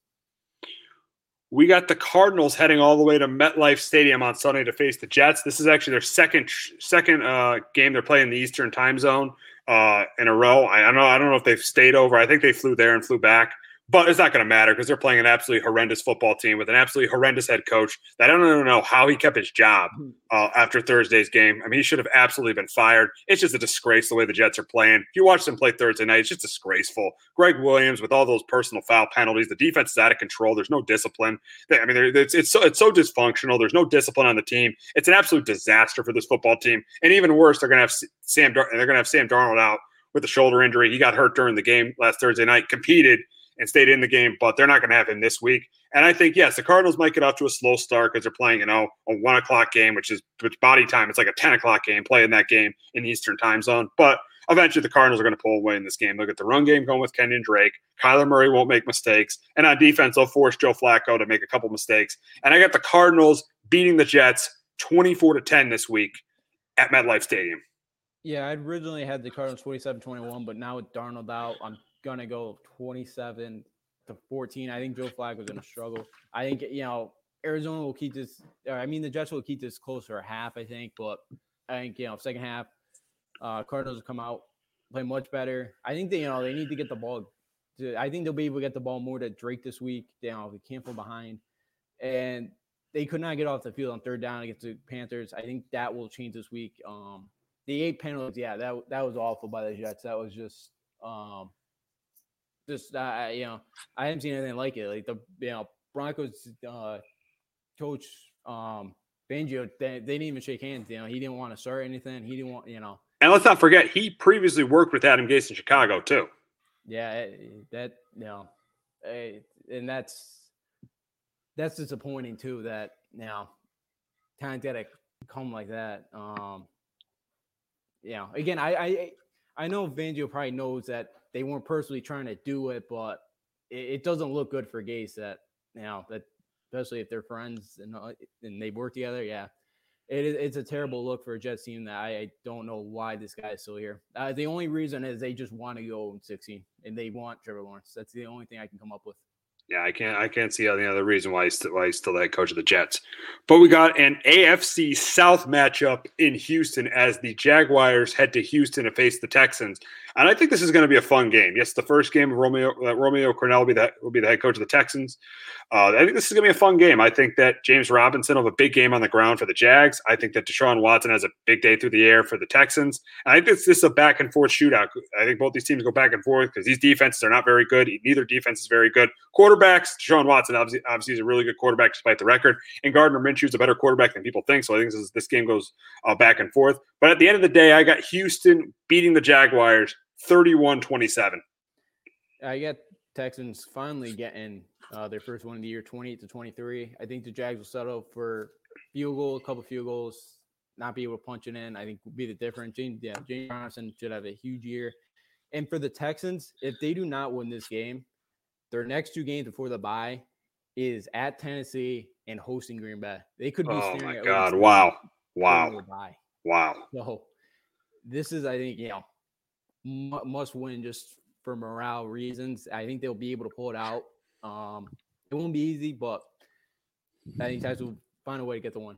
We got the Cardinals heading all the way to MetLife Stadium on Sunday to face the Jets. This is actually their second second uh, game they're playing the Eastern Time Zone uh, in a row. I, I don't know. I don't know if they've stayed over. I think they flew there and flew back. But it's not going to matter because they're playing an absolutely horrendous football team with an absolutely horrendous head coach that I don't even know how he kept his job hmm. uh, after Thursday's game. I mean, he should have absolutely been fired. It's just a disgrace the way the Jets are playing. If you watch them play Thursday night, it's just disgraceful. Gregg Williams with all those personal foul penalties, the defense is out of control. There's no discipline. I mean, it's it's so, it's so dysfunctional. There's no discipline on the team. It's an absolute disaster for this football team. And even worse, they're going to have Sam. They're going to have Sam Darnold out with a shoulder injury. He got hurt during the game last Thursday night. Competed and stayed in the game, but they're not going to have him this week. And I think, yes, the Cardinals might get off to a slow start because they're playing, you know, a one o'clock game, which is which body time. It's like a 10 o'clock game, playing that game in the Eastern time zone. But eventually the Cardinals are going to pull away in this game. Look at the run game going with Kenyon Drake. Kyler Murray won't make mistakes. And on defense, they'll force Joe Flacco to make a couple mistakes. And I got the Cardinals beating the Jets 24 to 10 this week at MetLife Stadium. Yeah, I originally had the Cardinals 27 21, but now with Darnold out, I'm gonna go 27 to 14. I think Joe Flacco is gonna struggle. I think you know Arizona will keep this. I mean, the Jets will keep this closer a half. I think, but I think you know second half, uh, Cardinals will come out play much better. I think they you know they need to get the ball. To, I think they'll be able to get the ball more to Drake this week. They, you know, they can't fall behind, and they could not get off the field on third down against the Panthers. I think that will change this week. Um, the eight penalties, yeah, that that was awful by the Jets. That was just um, just uh, you know, I haven't seen anything like it. Like the you know Broncos uh, coach um, Fangio, they, they didn't even shake hands. You know, he didn't want to start anything. He didn't want you know. And let's not forget, he previously worked with Adam Gase in Chicago too. Yeah, that you know, and that's that's disappointing too. That you know, kind of got to come like that. Um, you know, again, I I I know Fangio probably knows that they weren't personally trying to do it, but it, it doesn't look good for Gase that you know that especially if they're friends and uh, and they work together. Yeah, it is. It's a terrible look for a Jets team that I, I don't know why this guy is still here. Uh, the only reason is they just want to go 16 and they want Trevor Lawrence. That's the only thing I can come up with. Yeah, I can't. I can't see any other reason why he's, why he's still the head coach of the Jets. But we got an AFC South matchup in Houston as the Jaguars head to Houston to face the Texans. And I think this is going to be a fun game. Yes, the first game of Romeo uh, Romeo Crennel will be the will be the head coach of the Texans. Uh, I think this is going to be a fun game. I think that James Robinson will have a big game on the ground for the Jags. I think that Deshaun Watson has a big day through the air for the Texans. And I think this, this is a back and forth shootout. I think both these teams go back and forth because these defenses are not very good. Neither defense is very good. Quarterbacks, Deshaun Watson obviously, obviously is a really good quarterback despite the record, and Gardner Minshew is a better quarterback than people think. So I think this, is, this game goes uh, back and forth. But at the end of the day, I got Houston beating the Jaguars 31 27. I get Texans finally getting uh, their first one of the year, 28 to 23. I think the Jags will settle for field goal, a couple field goals, not be able to punch it in. I think will be the difference. James, yeah, James Robinson should have a huge year. And for the Texans, if they do not win this game, their next two games before the bye is at Tennessee and hosting Green Bay. They could be. Oh my God! Wow! Wow! Wow! So this is, I think, you know, must win just for morale reasons. I think they'll be able to pull it out. Um, it won't be easy, but I think Texas will find a way to get the one.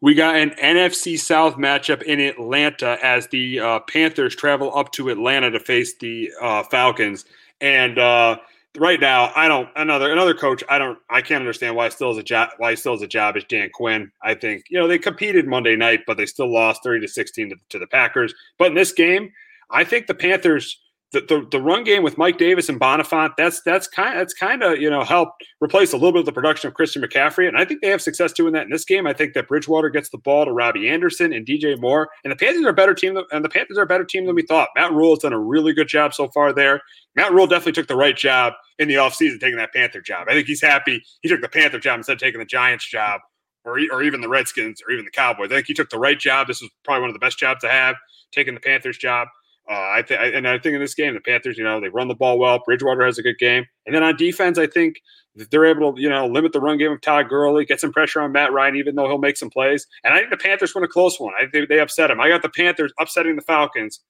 We got an NFC South matchup in Atlanta as the uh, Panthers travel up to Atlanta to face the uh, Falcons. And uh, right now, I don't another another coach. I don't. I can't understand why still has a job. Why still has a job is Dan Quinn. I think you know they competed Monday night, but they still lost thirty to sixteen to, to the Packers. But in this game, I think the Panthers the, the, the run game with Mike Davis and Boniface, that's that's kind that's kind of you know helped replace a little bit of the production of Christian McCaffrey, and I think they have success doing that in this game. I think that Bridgewater gets the ball to Robbie Anderson and DJ Moore, and the Panthers are a better team, than, and the Panthers are a better team than we thought. Matt Rhule has done a really good job so far there. Matt Rhule definitely took the right job in the offseason taking that Panther job. I think he's happy he took the Panther job instead of taking the Giants job or, or even the Redskins or even the Cowboys. I think he took the right job. This was probably one of the best jobs to have, taking the Panthers job. Uh, I think, and I think in this game, the Panthers, you know, they run the ball well. Bridgewater has a good game, and then on defense, I think they're able to, you know, limit the run game of Todd Gurley, get some pressure on Matt Ryan, even though he'll make some plays. And I think the Panthers win a close one. I think they upset him. I got the Panthers upsetting the Falcons,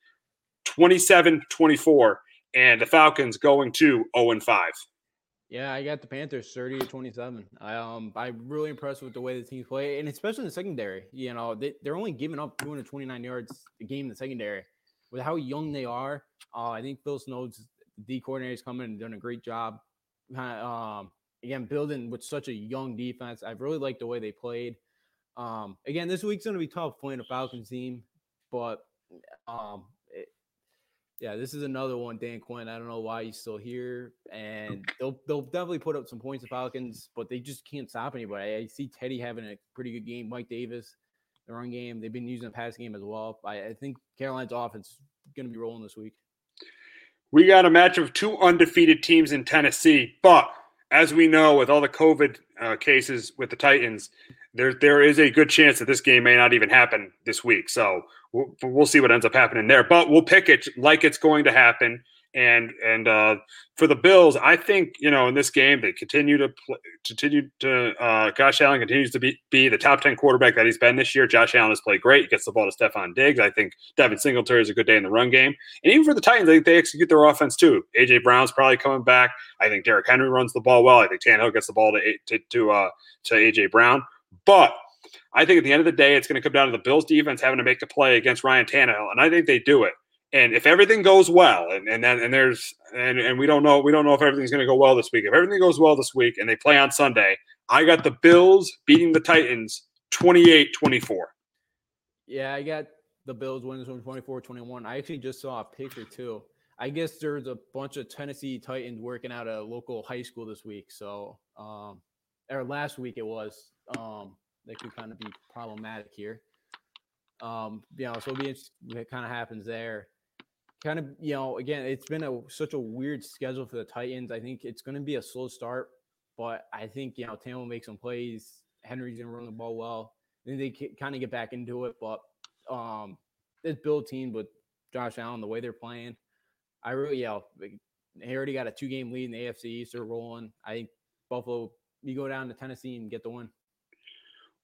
27-24, and the Falcons going to 0 and 5. Yeah, I got the Panthers 30 to 27. I um I'm really impressed with the way the teams play, and especially the secondary. You know, they, they're only giving up 229 yards a game in the secondary with how young they are, uh, I think Phil Snow's D coordinator is coming and doing a great job. Um, again, building with such a young defense. I've really like the way they played. Um, again, this week's going to be tough playing a Falcons team, but um, it, yeah, this is another one. Dan Quinn. I don't know why he's still here, and they'll they'll definitely put up some points. The Falcons, but they just can't stop anybody. I see Teddy having a pretty good game. Mike Davis the run game. They've been using the pass game as well. I, I think Carolina's offense is going to be rolling this week. We got a match of two undefeated teams in Tennessee, but as we know, with all the COVID uh, cases with the Titans, there there is a good chance that this game may not even happen this week. So we'll, we'll see what ends up happening there. But we'll pick it like it's going to happen. And and uh, for the Bills, I think you know in this game they continue to play, continue to uh, Josh Allen continues to be, be the top ten quarterback that he's been this year. Josh Allen has played great. He gets the ball to Stefon Diggs. I think Devin Singletary is a good day in the run game, and even for the Titans, I think they execute their offense too. AJ Brown's probably coming back. I think Derrick Henry runs the ball well. I think Tannehill gets the ball to to to, uh, to AJ Brown, but I think at the end of the day, it's going to come down to the Bills defense having to make a play against Ryan Tannehill, and I think they do it. And if everything goes well, and and then and there's and, and we don't know we don't know if everything's going to go well this week. If everything goes well this week and they play on Sunday, I got the Bills beating the Titans 28-24. Yeah, I got the Bills winning this 24-21. I actually just saw a picture too. I guess there's a bunch of Tennessee Titans working out a local high school this week. So, um, or last week it was. Um, that could kind of be problematic here. Um, you know, so it'll be interesting what kind of happens there kind of, you know, again, it's been a such a weird schedule for the Titans. I think it's going to be a slow start, but I think you know Tam will make some plays. Henry's going to run the ball well. Then they kind of get back into it, but um, this build team with Josh Allen, the way they're playing, I really, yeah, they already got a two game lead in the AFC East. They're rolling. I think Buffalo, you go down to Tennessee and get the win.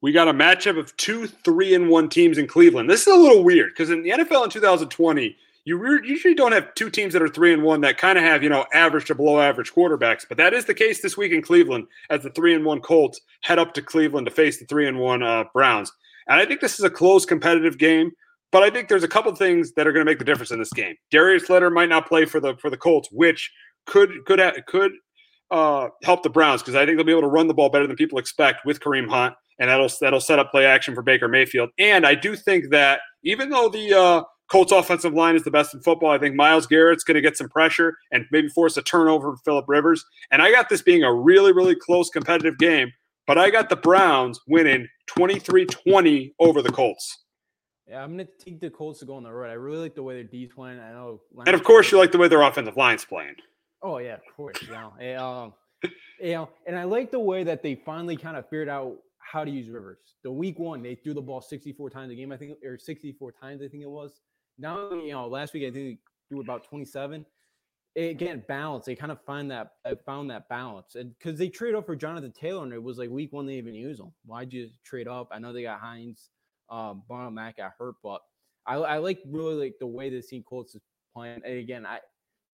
We got a matchup of two three and one teams in Cleveland. This is a little weird because in the NFL in 2020, you usually don't have two teams that are three and one that kind of have you know average to below average quarterbacks, but that is the case this week in Cleveland as the three and one Colts head up to Cleveland to face the three and one uh, Browns. And I think this is a close competitive game, but I think there's a couple things that are going to make the difference in this game. Darius Leonard might not play for the for the Colts, which could could could uh, help the Browns because I think they'll be able to run the ball better than people expect with Kareem Hunt, and that'll that'll set up play action for Baker Mayfield. And I do think that even though the uh, Colts offensive line is the best in football. I think Myles Garrett's going to get some pressure and maybe force a turnover from Philip Rivers. And I got this being a really, really close competitive game, but I got the Browns winning 23 20 over the Colts. Yeah, I'm going to take the Colts to go on the road. I really like the way their D's playing. I know. And of course, you like the way their offensive line's playing. Oh, yeah, of course. Know, and, um, you know, and I like the way that they finally kind of figured out how to use Rivers. The week one, they threw the ball 64 times a game, I think, or 64 times, I think it was now you know last week I think threw about 27. It, again, balance. They kind of find that I found that balance, and because they trade up for Jonathan Taylor, and it was like week one they even use him. Why'd you trade up? I know they got Hines, um, Marlon Mack got hurt, but I, I like really like the way the team Colts is playing. And again, I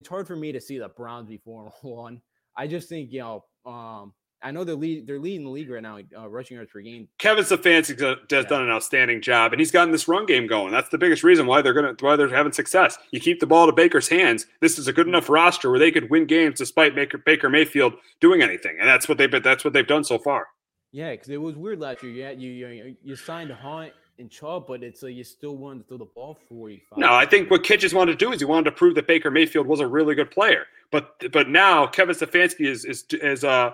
it's hard for me to see the Browns before one. I just think you know, um, I know they're lead, they're leading the league right now, uh, rushing yards per game. Kevin Stefanski has yeah. done an outstanding job, and he's gotten this run game going. That's the biggest reason why they're gonna why they're having success. You keep the ball to Baker's hands. This is a good enough roster where they could win games despite Baker, Baker Mayfield doing anything, and that's what they've that's what they've done so far. Yeah, because it was weird last year. Yeah, you you you signed Hunt and Chubb, but it's like you still wanted to throw the ball forty five. No, I think what Kitchens wanted to do is he wanted to prove that Baker Mayfield was a really good player. But but now Kevin Stefanski is is is uh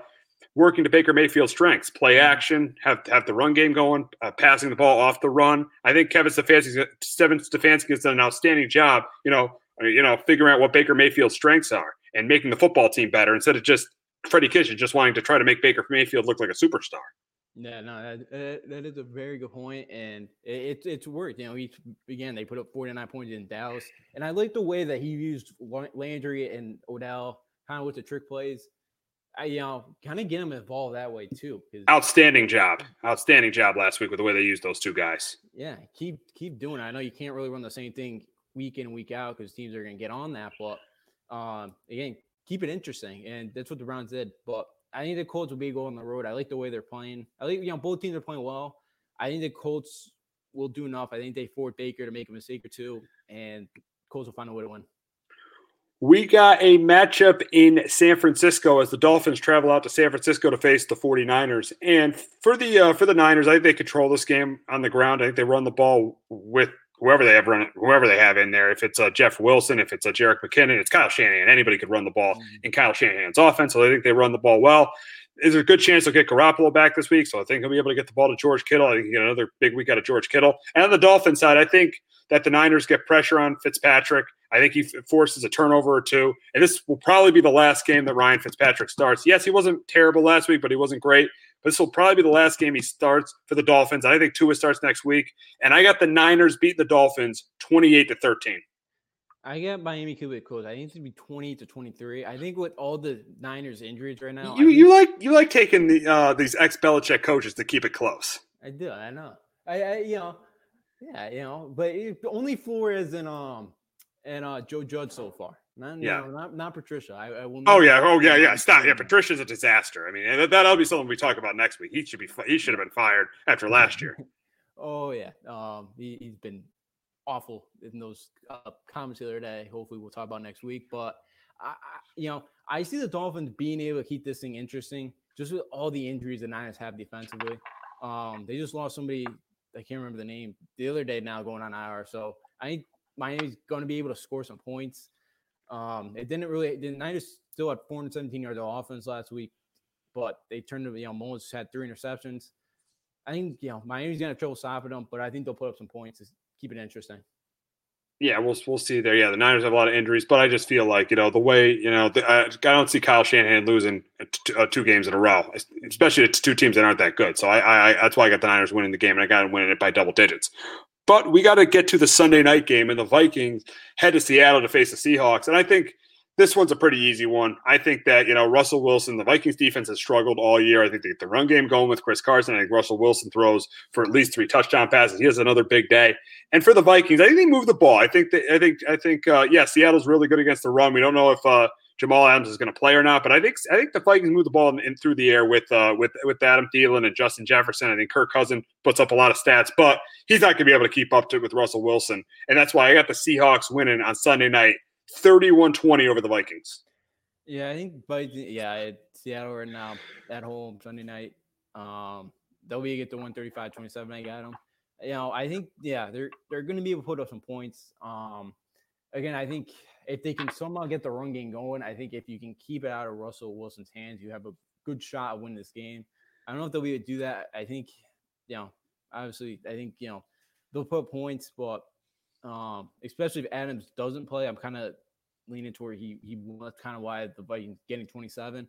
working to Baker Mayfield's strengths: play action, have have the run game going, uh, passing the ball off the run. I think Kevin Stefanski Kevin Stefanski has done an outstanding job. You know, you know, figuring out what Baker Mayfield's strengths are and making the football team better instead of just Freddie Kitchen just wanting to try to make Baker Mayfield look like a superstar. Yeah, no, that, that is a very good point, and it, it's worked. You know, he again they put up 49 points in Dallas, and I like the way that he used Landry and Odell kind of with the trick plays. I, you know, kind of get them involved that way too. Outstanding job, outstanding job last week with the way they used those two guys. Yeah, keep keep doing it. I know you can't really run the same thing week in week out because teams are going to get on that, but um, again, keep it interesting, and that's what the Browns did. But I think the Colts will be going on the road. I like the way they're playing. I think you know both teams are playing well. I think the Colts will do enough. I think they force Baker to make a mistake or two, and Colts will find a way to win. We got a matchup in San Francisco as the Dolphins travel out to San Francisco to face the 49ers. And for the uh, for the Niners, I think they control this game on the ground. I think they run the ball with whoever they have run whoever they have in there. If it's a Jeff Wilson, if it's a Jerick McKinnon, it's Kyle Shanahan. Anybody could run the ball mm-hmm. in Kyle Shanahan's offense. So I think they run the ball well. There's a good chance they'll get Garoppolo back this week. So I think he'll be able to get the ball to George Kittle. I think get another big week out of George Kittle. And on the Dolphin side, I think that the Niners get pressure on Fitzpatrick. I think he forces a turnover or two. And this will probably be the last game that Ryan Fitzpatrick starts. Yes, he wasn't terrible last week, but he wasn't great. But This will probably be the last game he starts for the Dolphins. I think Tua starts next week, and I got the Niners beat the Dolphins twenty-eight to thirteen. I got Miami Cubic close. I think it's gonna be twenty to twenty-three. I think with all the Niners injuries right now, you you like you like taking the uh, these ex Belichick coaches to keep it close. I do. I know. I, I you know, yeah, you know, but it, only Flores and um and uh Joe Judge so far. Not, yeah, no, not not Patricia. I, I will. Oh yeah, oh yeah, yeah. Stop. Yeah, Patricia's a disaster. I mean, that, that'll be something we talk about next week. He should be. He should have been fired after last year. oh yeah, um, he, has been awful in those uh, comments the other day. Hopefully, we'll talk about next week. But I, I, you know, I see the Dolphins being able to keep this thing interesting, just with all the injuries the Niners have defensively. Um, they just lost somebody. I can't remember the name the other day. Now going on IR, so I think Miami's going to be able to score some points. Um, it didn't really. The Niners still had 417 yards of offense last week, but they turned to you know Mullens had three interceptions. I think you know Miami's gonna have trouble stopping them, but I think they'll put up some points to keep it interesting. Yeah, we'll we'll see there. Yeah, the Niners have a lot of injuries, but I just feel like you know the way you know the, I, I don't see Kyle Shanahan losing t- uh, two games in a row, especially it's two teams that aren't that good. So I, I that's why I got the Niners winning the game, and I got them winning it by double digits. But we got to get to the Sunday night game, and the Vikings head to Seattle to face the Seahawks. And I think this one's a pretty easy one. I think that, you know, Russell Wilson, the Vikings defense has struggled all year. I think they get the run game going with Chris Carson. I think Russell Wilson throws for at least three touchdown passes. He has another big day. And for the Vikings, I think they move the ball. I think that, I think, I think, uh, yeah, Seattle's really good against the run. We don't know if, uh, Jamal Adams is going to play or not. But I think I think the Vikings move the ball in, in through the air with uh, with with Adam Thielen and Justin Jefferson. I think Kirk Cousin puts up a lot of stats, but he's not going to be able to keep up to with Russell Wilson, and that's why I got the Seahawks winning on Sunday night, 31-20 over the Vikings. Yeah, I think but yeah, Seattle right now at home Sunday night. Um, they'll be get the 135-27. I got them. You know, I think yeah, they're they're going to be able to put up some points. Um, again, I think if they can somehow get the run game going, I think if you can keep it out of Russell Wilson's hands, you have a good shot of winning this game. I don't know if they'll be able to do that. I think, you know, obviously, I think, you know, they'll put points, but um, especially if Adams doesn't play, I'm kind of leaning toward he he was kind of why the Vikings getting 27.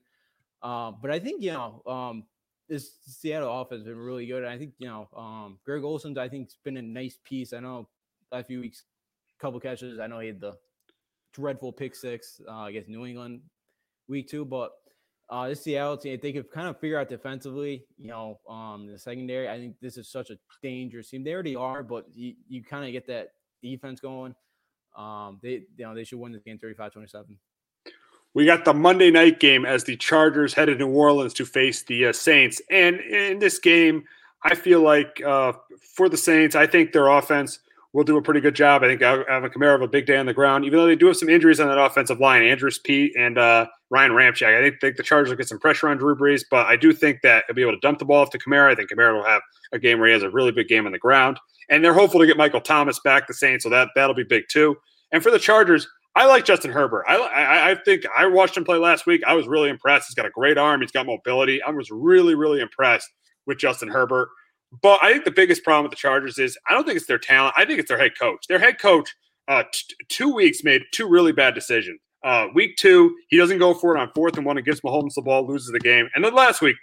Um, but I think, you know, um, this Seattle offense has been really good. I think, you know, um, Greg Olsen's, I think, has been a nice piece. I know a few weeks, couple catches. I know he had the dreadful pick six uh, against New England week two, but uh, this Seattle team, if they could kind of figure out defensively, you know, um, the secondary, I think this is such a dangerous team. They already are, but you, you kind of get that defense going. Um, they, you know, they should win this game 35 27. we got the Monday night game as the Chargers headed to New Orleans to face the uh, Saints. And in this game, I feel like uh, for the Saints, I think their offense will do a pretty good job. I think Alvin Kamara have a big day on the ground, even though they do have some injuries on that offensive line. Andrus Peat and uh, Ryan Ramczyk. I think, think the Chargers will get some pressure on Drew Brees, but I do think that he'll be able to dump the ball off to Kamara. I think Kamara will have a game where he has a really big game on the ground. And they're hopeful to get Michael Thomas back, the Saints, so that, that'll be big too. And for the Chargers, I like Justin Herbert. I, I, I think I watched him play last week. I was really impressed. He's got a great arm. He's got mobility. I was really, really impressed with Justin Herbert. But I think the biggest problem with the Chargers is I don't think it's their talent. I think it's their head coach. Their head coach, uh, t- two weeks made two really bad decisions. Uh, week two, he doesn't go for it on fourth and one gives Mahomes the ball, loses the game. And then last week,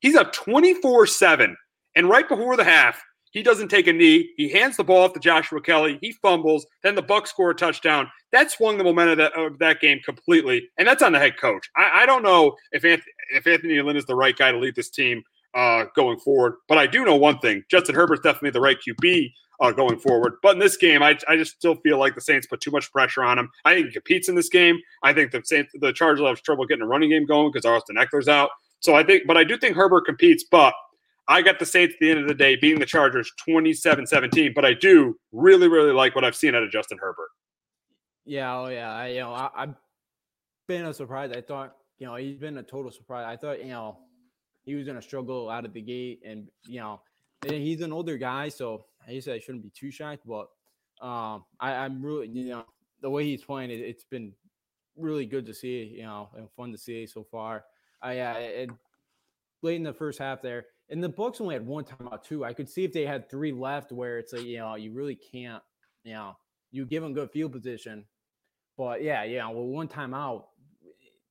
he's up 24 7. And right before the half, he doesn't take a knee. He hands the ball off to Joshua Kelly. He fumbles. Then the Bucs score a touchdown. That swung the momentum of that, of that game completely, and that's on the head coach. I, I don't know if Anthony, if Anthony Lynn is the right guy to lead this team uh, going forward, but I do know one thing: Justin Herbert's definitely the right QB uh, going forward. But in this game, I, I just still feel like the Saints put too much pressure on him. I think he competes in this game. I think the Saints, the Chargers have trouble getting a running game going because Austin Ekeler's out. So I think, but I do think Herbert competes, but I got the Saints at the end of the day beating the Chargers 27 17, but I do really, really like what I've seen out of Justin Herbert. Yeah, oh yeah. I, you know, I, have been a surprise. I thought, you know, he's been a total surprise. I thought, you know, he was going to struggle out of the gate, and you know, he's an older guy, so I said I shouldn't be too shocked. But um, I, I'm really, you know, the way he's playing, it, it's been really good to see, you know, and fun to see so far. I, late in the first half there, and the Bucs only had one timeout too. I could see if they had three left, where it's like, you know, you really can't, you know, you give them good field position, but yeah, yeah, well, one timeout,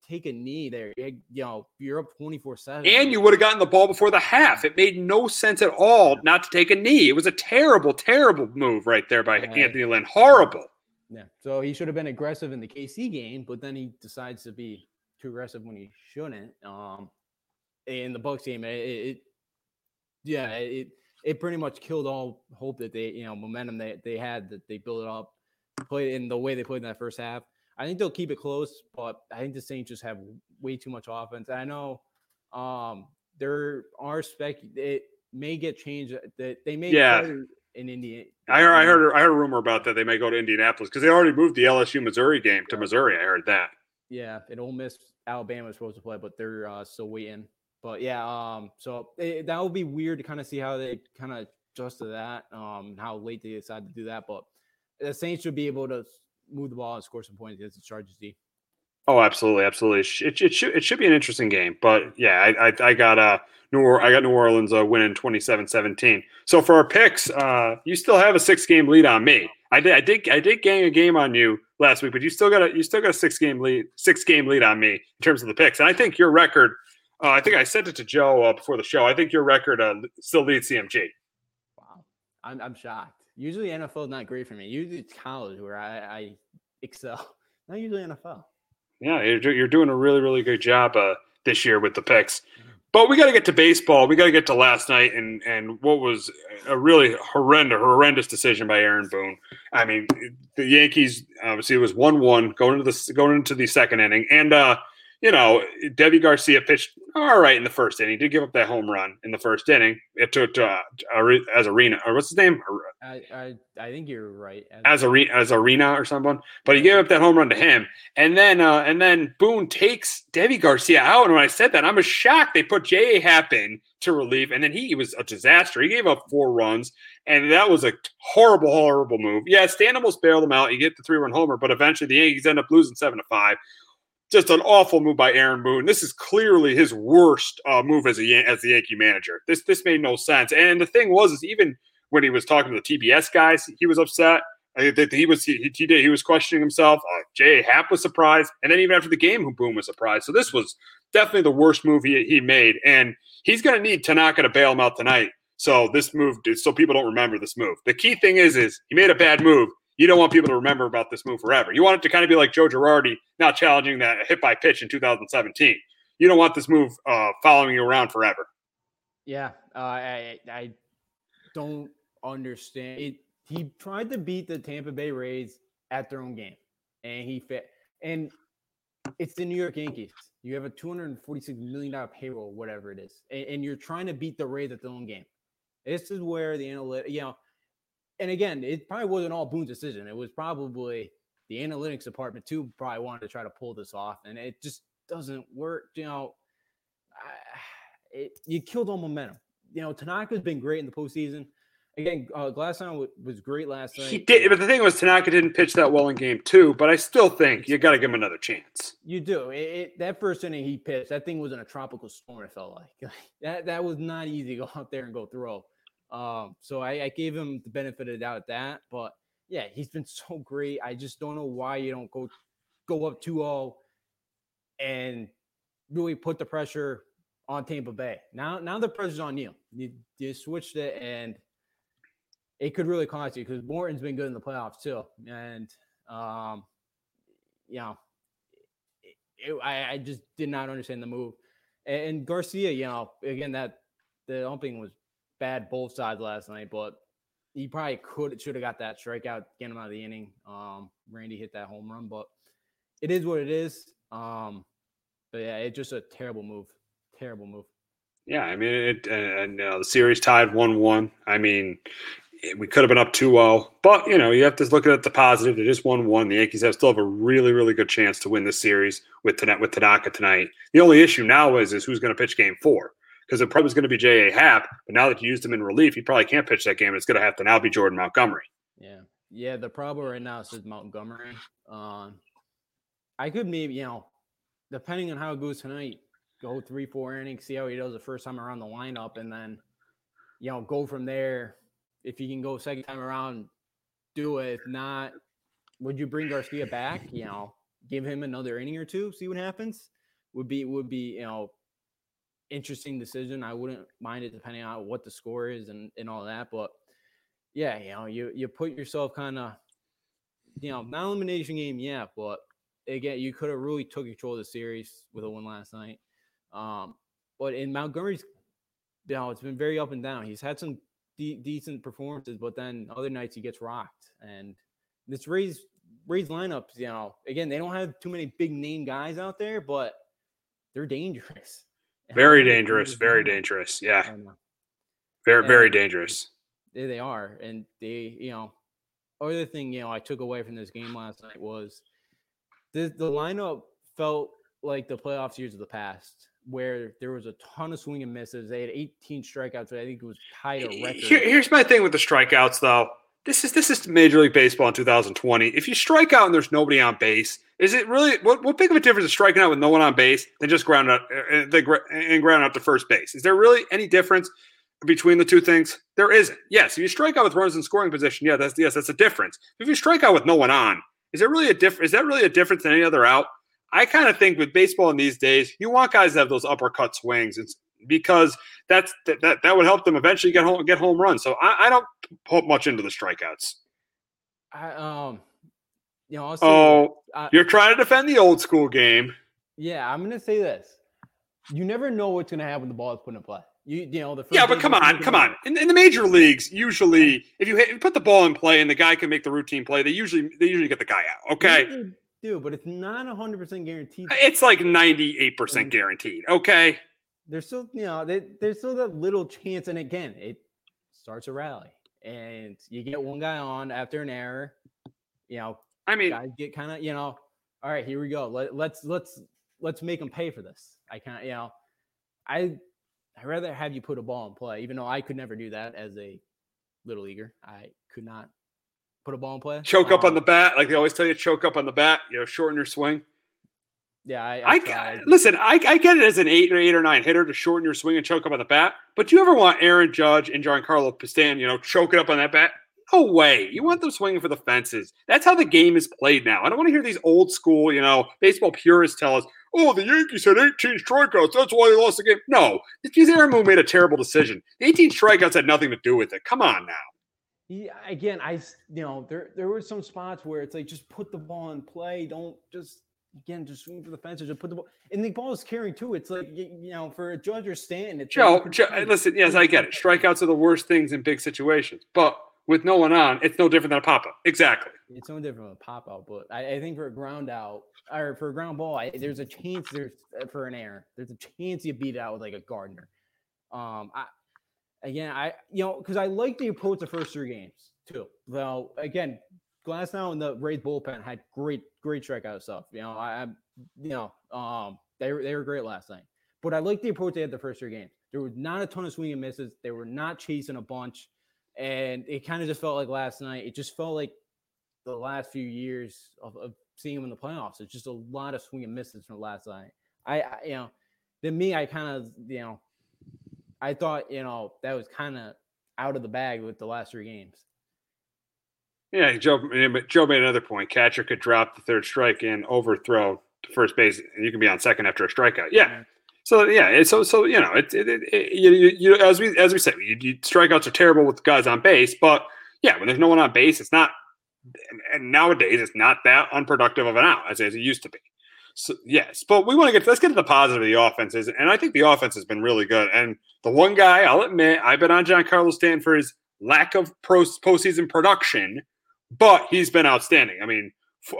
take a knee there. You know, you're up 24 7. And you would have gotten the ball before the half. It made no sense at all not to take a knee. It was a terrible, terrible move right there by right. Anthony Lynn. Horrible. Yeah. So he should have been aggressive in the KC game, but then he decides to be too aggressive when he shouldn't. Um, in the Bucs game, it, it yeah, it it pretty much killed all hope that they, you know, momentum that they had that they built it up, played in the way they played in that first half. I think they'll keep it close, but I think the Saints just have way too much offense. I know um, there are spec it may get changed that they may yeah. in Indiana. I heard, I heard I heard a rumor about that they may go to Indianapolis because they already moved the LSU Missouri game to Missouri. I heard that. Yeah, and Ole Miss Alabama is supposed to play, but they're uh, still waiting. But yeah, um, so it, that would be weird to kind of see how they kind of adjust to that, um, how late they decide to do that. But the Saints should be able to move the ball and score some points against the Chargers D. Oh, absolutely, absolutely. It, it should it should be an interesting game, but yeah, I I, I got uh New or- I got New Orleans uh, winning 27-17. So for our picks, uh, you still have a six game lead on me. I did I did I did gang a game on you last week, but you still got a you still got a six game lead six game lead on me in terms of the picks, and I think your record uh, I think I sent it to Joe uh, before the show. I think your record uh, still leads CMG. Wow, I'm, I'm shocked. Usually NFL is not great for me. Usually it's college where I, I excel. Not usually NFL. Yeah, you're, you're doing a really really good job uh, this year with the picks. But we got to get to baseball. We got to get to last night and and what was a really horrendous horrendous decision by Aaron Boone. I mean, the Yankees obviously it was one one going into the going into the second inning, and uh, you know, Deivi Garcia pitched all right in the first inning. He did give up that home run in the first inning. It took uh, Arozarena or what's his name? I, I, I think you're right. As, Arena as Arena or someone, but he gave up that home run to him, and then uh, and then Boone takes Deivi Garcia out. And when I said that, I'm shocked they put J.A. Happ in to relief, and then he, he was a disaster. He gave up four runs, and that was a horrible, horrible move. Yeah, Stan almost bailed him out. You get the three run homer, but eventually the Yankees end up losing seven to five just an awful move by Aaron Boone. This is clearly his worst uh, move as a as the Yankee manager. This this made no sense. And the thing was, is even when he was talking to the TBS guys, he was upset. that he was he, he did he was questioning himself. Uh, Jay Happ was surprised, and then even after the game, Boone was surprised. So this was definitely the worst move he, he made, and he's going to need Tanaka to bail him out tonight. So this move, so people don't remember this move. The key thing is, is he made a bad move you don't want people to remember about this move forever. You want it to kind of be like Joe Girardi not challenging that hit by pitch in 2017. You don't want this move uh, following you around forever. Yeah, uh, I I don't understand. It, he tried to beat the Tampa Bay Rays at their own game, and he fit. And it's the New York Yankees. You have a two hundred and forty-six million dollar payroll, whatever it is, and, and, you're trying to beat the Rays at their own game. This is where the analytics, you know, and again, it probably wasn't all Boone's decision. It was probably the analytics department too. Probably wanted to try to pull this off, and it just doesn't work. You know, it, you killed all momentum. You know, Tanaka's been great in the postseason. Again, uh, Glasnow was great last night. He did, but the thing was, Tanaka didn't pitch that well in game two. But I still think you got to give him another chance. You do. It, it, that first inning he pitched, that thing was in a tropical storm. It felt like that. That was not easy to go out there and go throw. Um, so I, I, gave him the benefit of the doubt at that. But yeah, he's been so great. I just don't know why you don't go go up 2-0 and really put the pressure on Tampa Bay. Now, now the pressure's on you. You, you switched it, and it could really cost you because Morton's been good in the playoffs too. And um, you know, it, it, I, I just did not understand the move. And, and Garcia, you know, again that the umping was bad both sides last night, but he probably could should have got that strikeout, get him out of the inning. Um, Randy hit that home run, but it is what it is. Um, but yeah, it's just a terrible move. Terrible move. Yeah, I mean, it, and, and uh, the series tied one-one. I mean, we could have been up 2-0, but you know, you have to look at the positive. They just won one. The Yankees have still have a really, really good chance to win this series with with Tanaka tonight. The only issue now is is who's going to pitch Game Four because it probably was going to be J.A. Happ, but now that you used him in relief, he probably can't pitch that game. It's going to have to now be Jordan Montgomery. Yeah, yeah. The problem right now is Montgomery. Um, I could maybe you know, depending on how it goes tonight, go three, four innings, see how he does the first time around the lineup, and then you know go from there if you can go second time around, do it. If not, would you bring Garcia back? You know, give him another inning or two, see what happens. Would be would be you know interesting decision. I wouldn't mind it depending on what the score is and and all that. But yeah, you know, you you put yourself kind of you know not elimination game, yeah, but again, you could have really took control of the series with a win last night. Um, but in Montgomery's, you know, it's been very up and down. He's had some de- decent performances, but then other nights he gets rocked. And this Rays Rays lineups, you know, again they don't have too many big name guys out there, but they're dangerous. Very dangerous. Very dangerous. Yeah. Very very dangerous. They, they are, and they you know, other thing you know I took away from this game last night was the the lineup felt like the playoffs years of the past where there was a ton of swing and misses. They had 18 strikeouts. I think it was tied a record. Here, here's my thing with the strikeouts, though. This is this is Major League Baseball in 2020. If you strike out and there's nobody on base, is it really what, what big of a difference is striking out with no one on base than just ground out uh, uh, and ground out to first base? Is there really any difference between the two things? There isn't. Yes, if you strike out with runners in scoring position, yeah, that's yes, that's a difference. If you strike out with no one on, is there really a difference? Is that really a difference than any other out? I kind of think with baseball in these days, you want guys to have those uppercut swings because that's that, that, that would help them eventually get home get home runs. So I, I don't put much into the strikeouts. I um you know oh uh, you're trying to defend the old school game. Yeah, I'm gonna say this. You never know what's gonna happen when the ball is put in play. You, you know the yeah, but come on, come on. In, in, the major leagues, usually if you, hit, put the ball in play and the guy can make the routine play, they usually they usually get the guy out. Okay, do, but it's not 100% guaranteed. It's like 98% guaranteed. Okay. There's still, you know, they, there's still that little chance. And again, it starts a rally and you get one guy on after an error. You know, I mean, guys get kind of, you know, all right, here we go. Let, let's, let's, let's make them pay for this. I can't, you know, I, I'd rather have you put a ball in play, even though I could never do that as a little leaguer. I could not put a ball in play. Choke um, up on um, the bat, like they always tell you, choke up on the bat. You know, shorten your swing. Yeah, I, I, I listen. I, I get it as an eight or eight or nine hitter to shorten your swing and choke up on the bat. But do you ever want Aaron Judge and Giancarlo Stanton, you know, choking up on that bat? No way. You want them swinging for the fences. That's how the game is played now. I don't want to hear these old school, you know, baseball purists tell us, oh, the Yankees had 18 strikeouts. That's why they lost the game. No, it's because Aaron Boone made a terrible decision. The 18 strikeouts had nothing to do with it. Come on now yeah, again, I you know there there were some spots where it's like just put the ball in play. Don't just again just swing for the fences and put the ball. And the ball is carrying too. It's like you, know for a Judge or Stanton. It's Joe, Joe listen, yes, I get it. Strikeouts are the worst things in big situations, but with no one on, it's no different than a pop up. Exactly. It's no different than a pop up, but I, I, think for a ground out or for a ground ball, I, there's a chance there's uh, for an error. There's a chance you beat it out with like a Gardner. Um, I again, I you know because I like the approach the first three games too. Well, again, Glasnow and the Rays bullpen had great great strikeout stuff. You know, I, you know um they were they were great last night. But I like the approach they had the first three games. There was not a ton of swing and misses. They were not chasing a bunch. And it kind of just felt like last night. It just felt like the last few years of, of seeing them in the playoffs. It's just a lot of swing and misses from last night. I, I you know, to me, I kind of, you know, I thought, you know, that was kind of out of the bag with the last three games. Yeah, Joe. but Joe made another point. Catcher could drop the third strike and overthrow to first base, and you can be on second after a strikeout. Yeah, so yeah, so so you know, it, it, it you, you, as we as we said, you, you, strikeouts are terrible with guys on base, but yeah, when there's no one on base, it's not. And nowadays, it's not that unproductive of an out as, as it used to be. So yes, but we want to get let's get to the positive of the offenses, and I think the offense has been really good. And the one guy I'll admit, I've been on Giancarlo Stanton for his lack of pro, postseason production, but he's been outstanding. I mean,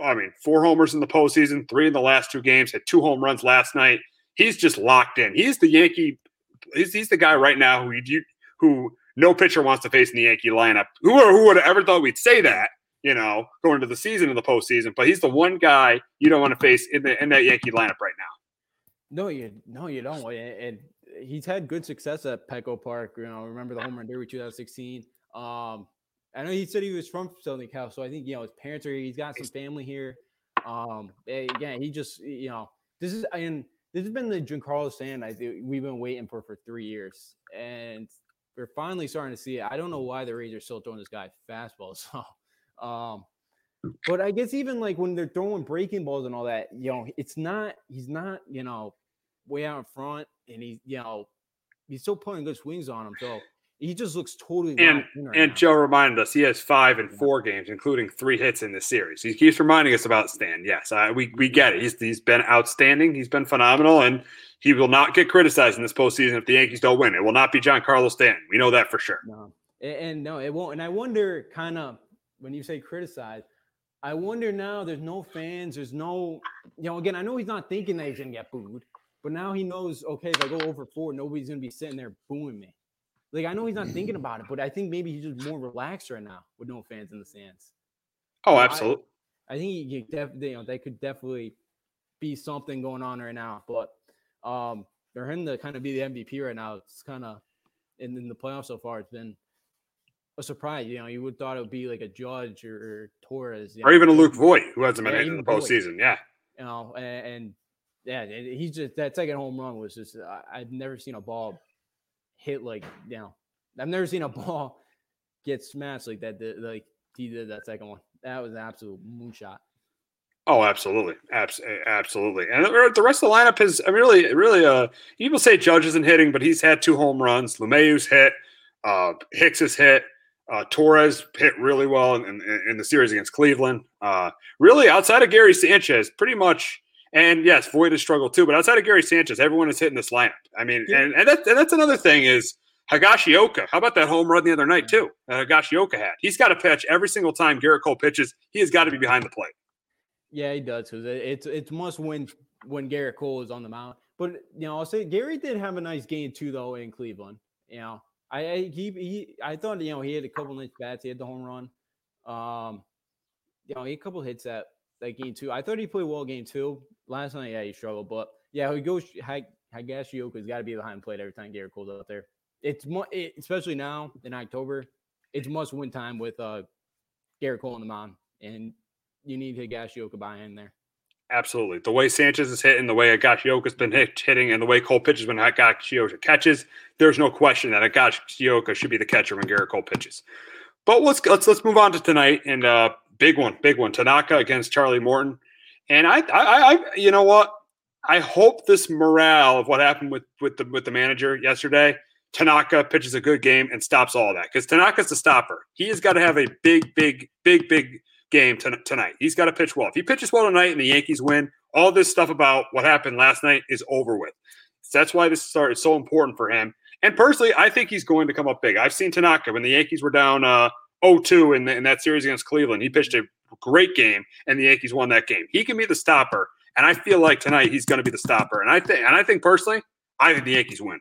I mean, four homers in the postseason, three in the last two games, had two home runs last night he's just locked in. He's the Yankee. He's, he's the guy right now who you, who no pitcher wants to face in the Yankee lineup. Who who would have ever thought we'd say that? You know, going into the season in the postseason, but he's the one guy you don't want to face in the in that Yankee lineup right now. No, you no, you don't. And he's had good success at Petco Park. You know, remember the home run derby 2016. Um, I know he said he was from Southern Cal, so I think you know his parents are. here. He's got some family here. Um, again, he just you know this is and this has been the Giancarlo Stanton I we've been waiting for for three years, and we're finally starting to see it. I don't know why the Rays are still throwing this guy fastballs. So, um, but I guess even like when they're throwing breaking balls and all that, you know, it's not he's not you know way out in front, and he's you know he's still putting good swings on him. So he just looks totally. And right and now. Joe reminded us he has five and four games, including three hits in this series. He keeps reminding us about Stan. Yes, I, we we get it. He's he's been outstanding. He's been phenomenal, and he will not get criticized in this postseason if the Yankees don't win. It will not be Giancarlo Stanton. We know that for sure. No, and, and no, it won't. And I wonder, kind of, when you say criticize, I wonder now. There's no fans. There's no, you know. Again, I know he's not thinking that he's gonna get booed, but now he knows. Okay, if I go over four, nobody's gonna be sitting there booing me. Like I know he's not thinking about it, but I think maybe he's just more relaxed right now with no fans in the stands. Oh, absolutely. I, I think he def- you know that could definitely be something going on right now. But um, for him to kind of be the MVP right now, it's kind of in, in the playoffs so far, it's been a surprise. You know, you would thought it would be like a Judge or, or Torres, or know, even a Luke Voit who hasn't been yeah, in the postseason. Yeah, you know, and, and yeah, he's just that second home run was just I, I've never seen a ball hit like you know I've never seen a ball get smashed like that. The, Like he did that second one. That was an absolute moonshot. Oh, absolutely, Abs- absolutely. And the rest of the lineup is I mean, really, really. Uh, people say Judge isn't hitting, but he's had two home runs. LeMahieu's hit. Uh, Hicks has hit. Uh, Torres hit really well in, in, in, the series against Cleveland. Uh, really, outside of Gary Sanchez, pretty much and yes, Voit has struggled too. But outside of Gary Sanchez, everyone is hitting this lineup. I mean, yeah. and, and, that, and that's another thing is Higashioka. How about that home run the other night too? That Higashioka had. He's got to pitch every single time Gerrit Cole pitches. He has got to be behind the plate. Yeah, he does because it's it's must win when Gerrit Cole is on the mound. But you know, I'll say Gary did have a nice game too, though in Cleveland. You know, I, I he, he I thought you know he had a couple nice bats. He had the home run. Um, you know, he had a couple hits that that game two. I thought he played well game two. Last night, yeah, he struggled, but yeah, he goes. Higashioka's got to be behind plate every time Gerrit Cole's out there. It's it, especially now in October. It's must win time with uh Gerrit Cole on the mound, and you need Higashioka behind there. Absolutely. The way Sanchez is hitting, the way Higashioka's been hit, hitting, and the way Cole pitches when Higashioka catches, there's no question that Higashioka should be the catcher when Gerrit Cole pitches. But let's let's let's move on to tonight and uh big one, big one. Tanaka against Charlie Morton. And I, I, I, you know what? I hope this morale of what happened with with the with the manager yesterday. Tanaka pitches a good game and stops all that because Tanaka's the stopper. He has got to have a big, big, big, big game t- tonight. He's got to pitch well. If he pitches well tonight and the Yankees win, all this stuff about what happened last night is over with. So that's why this start is so important for him. And personally, I think he's going to come up big. I've seen Tanaka when the Yankees were down uh, 0-2 in, the, in that series against Cleveland. He pitched a great game, and the Yankees won that game. He can be the stopper, and I feel like tonight he's going to be the stopper. And I think, and I think personally, I think the Yankees win.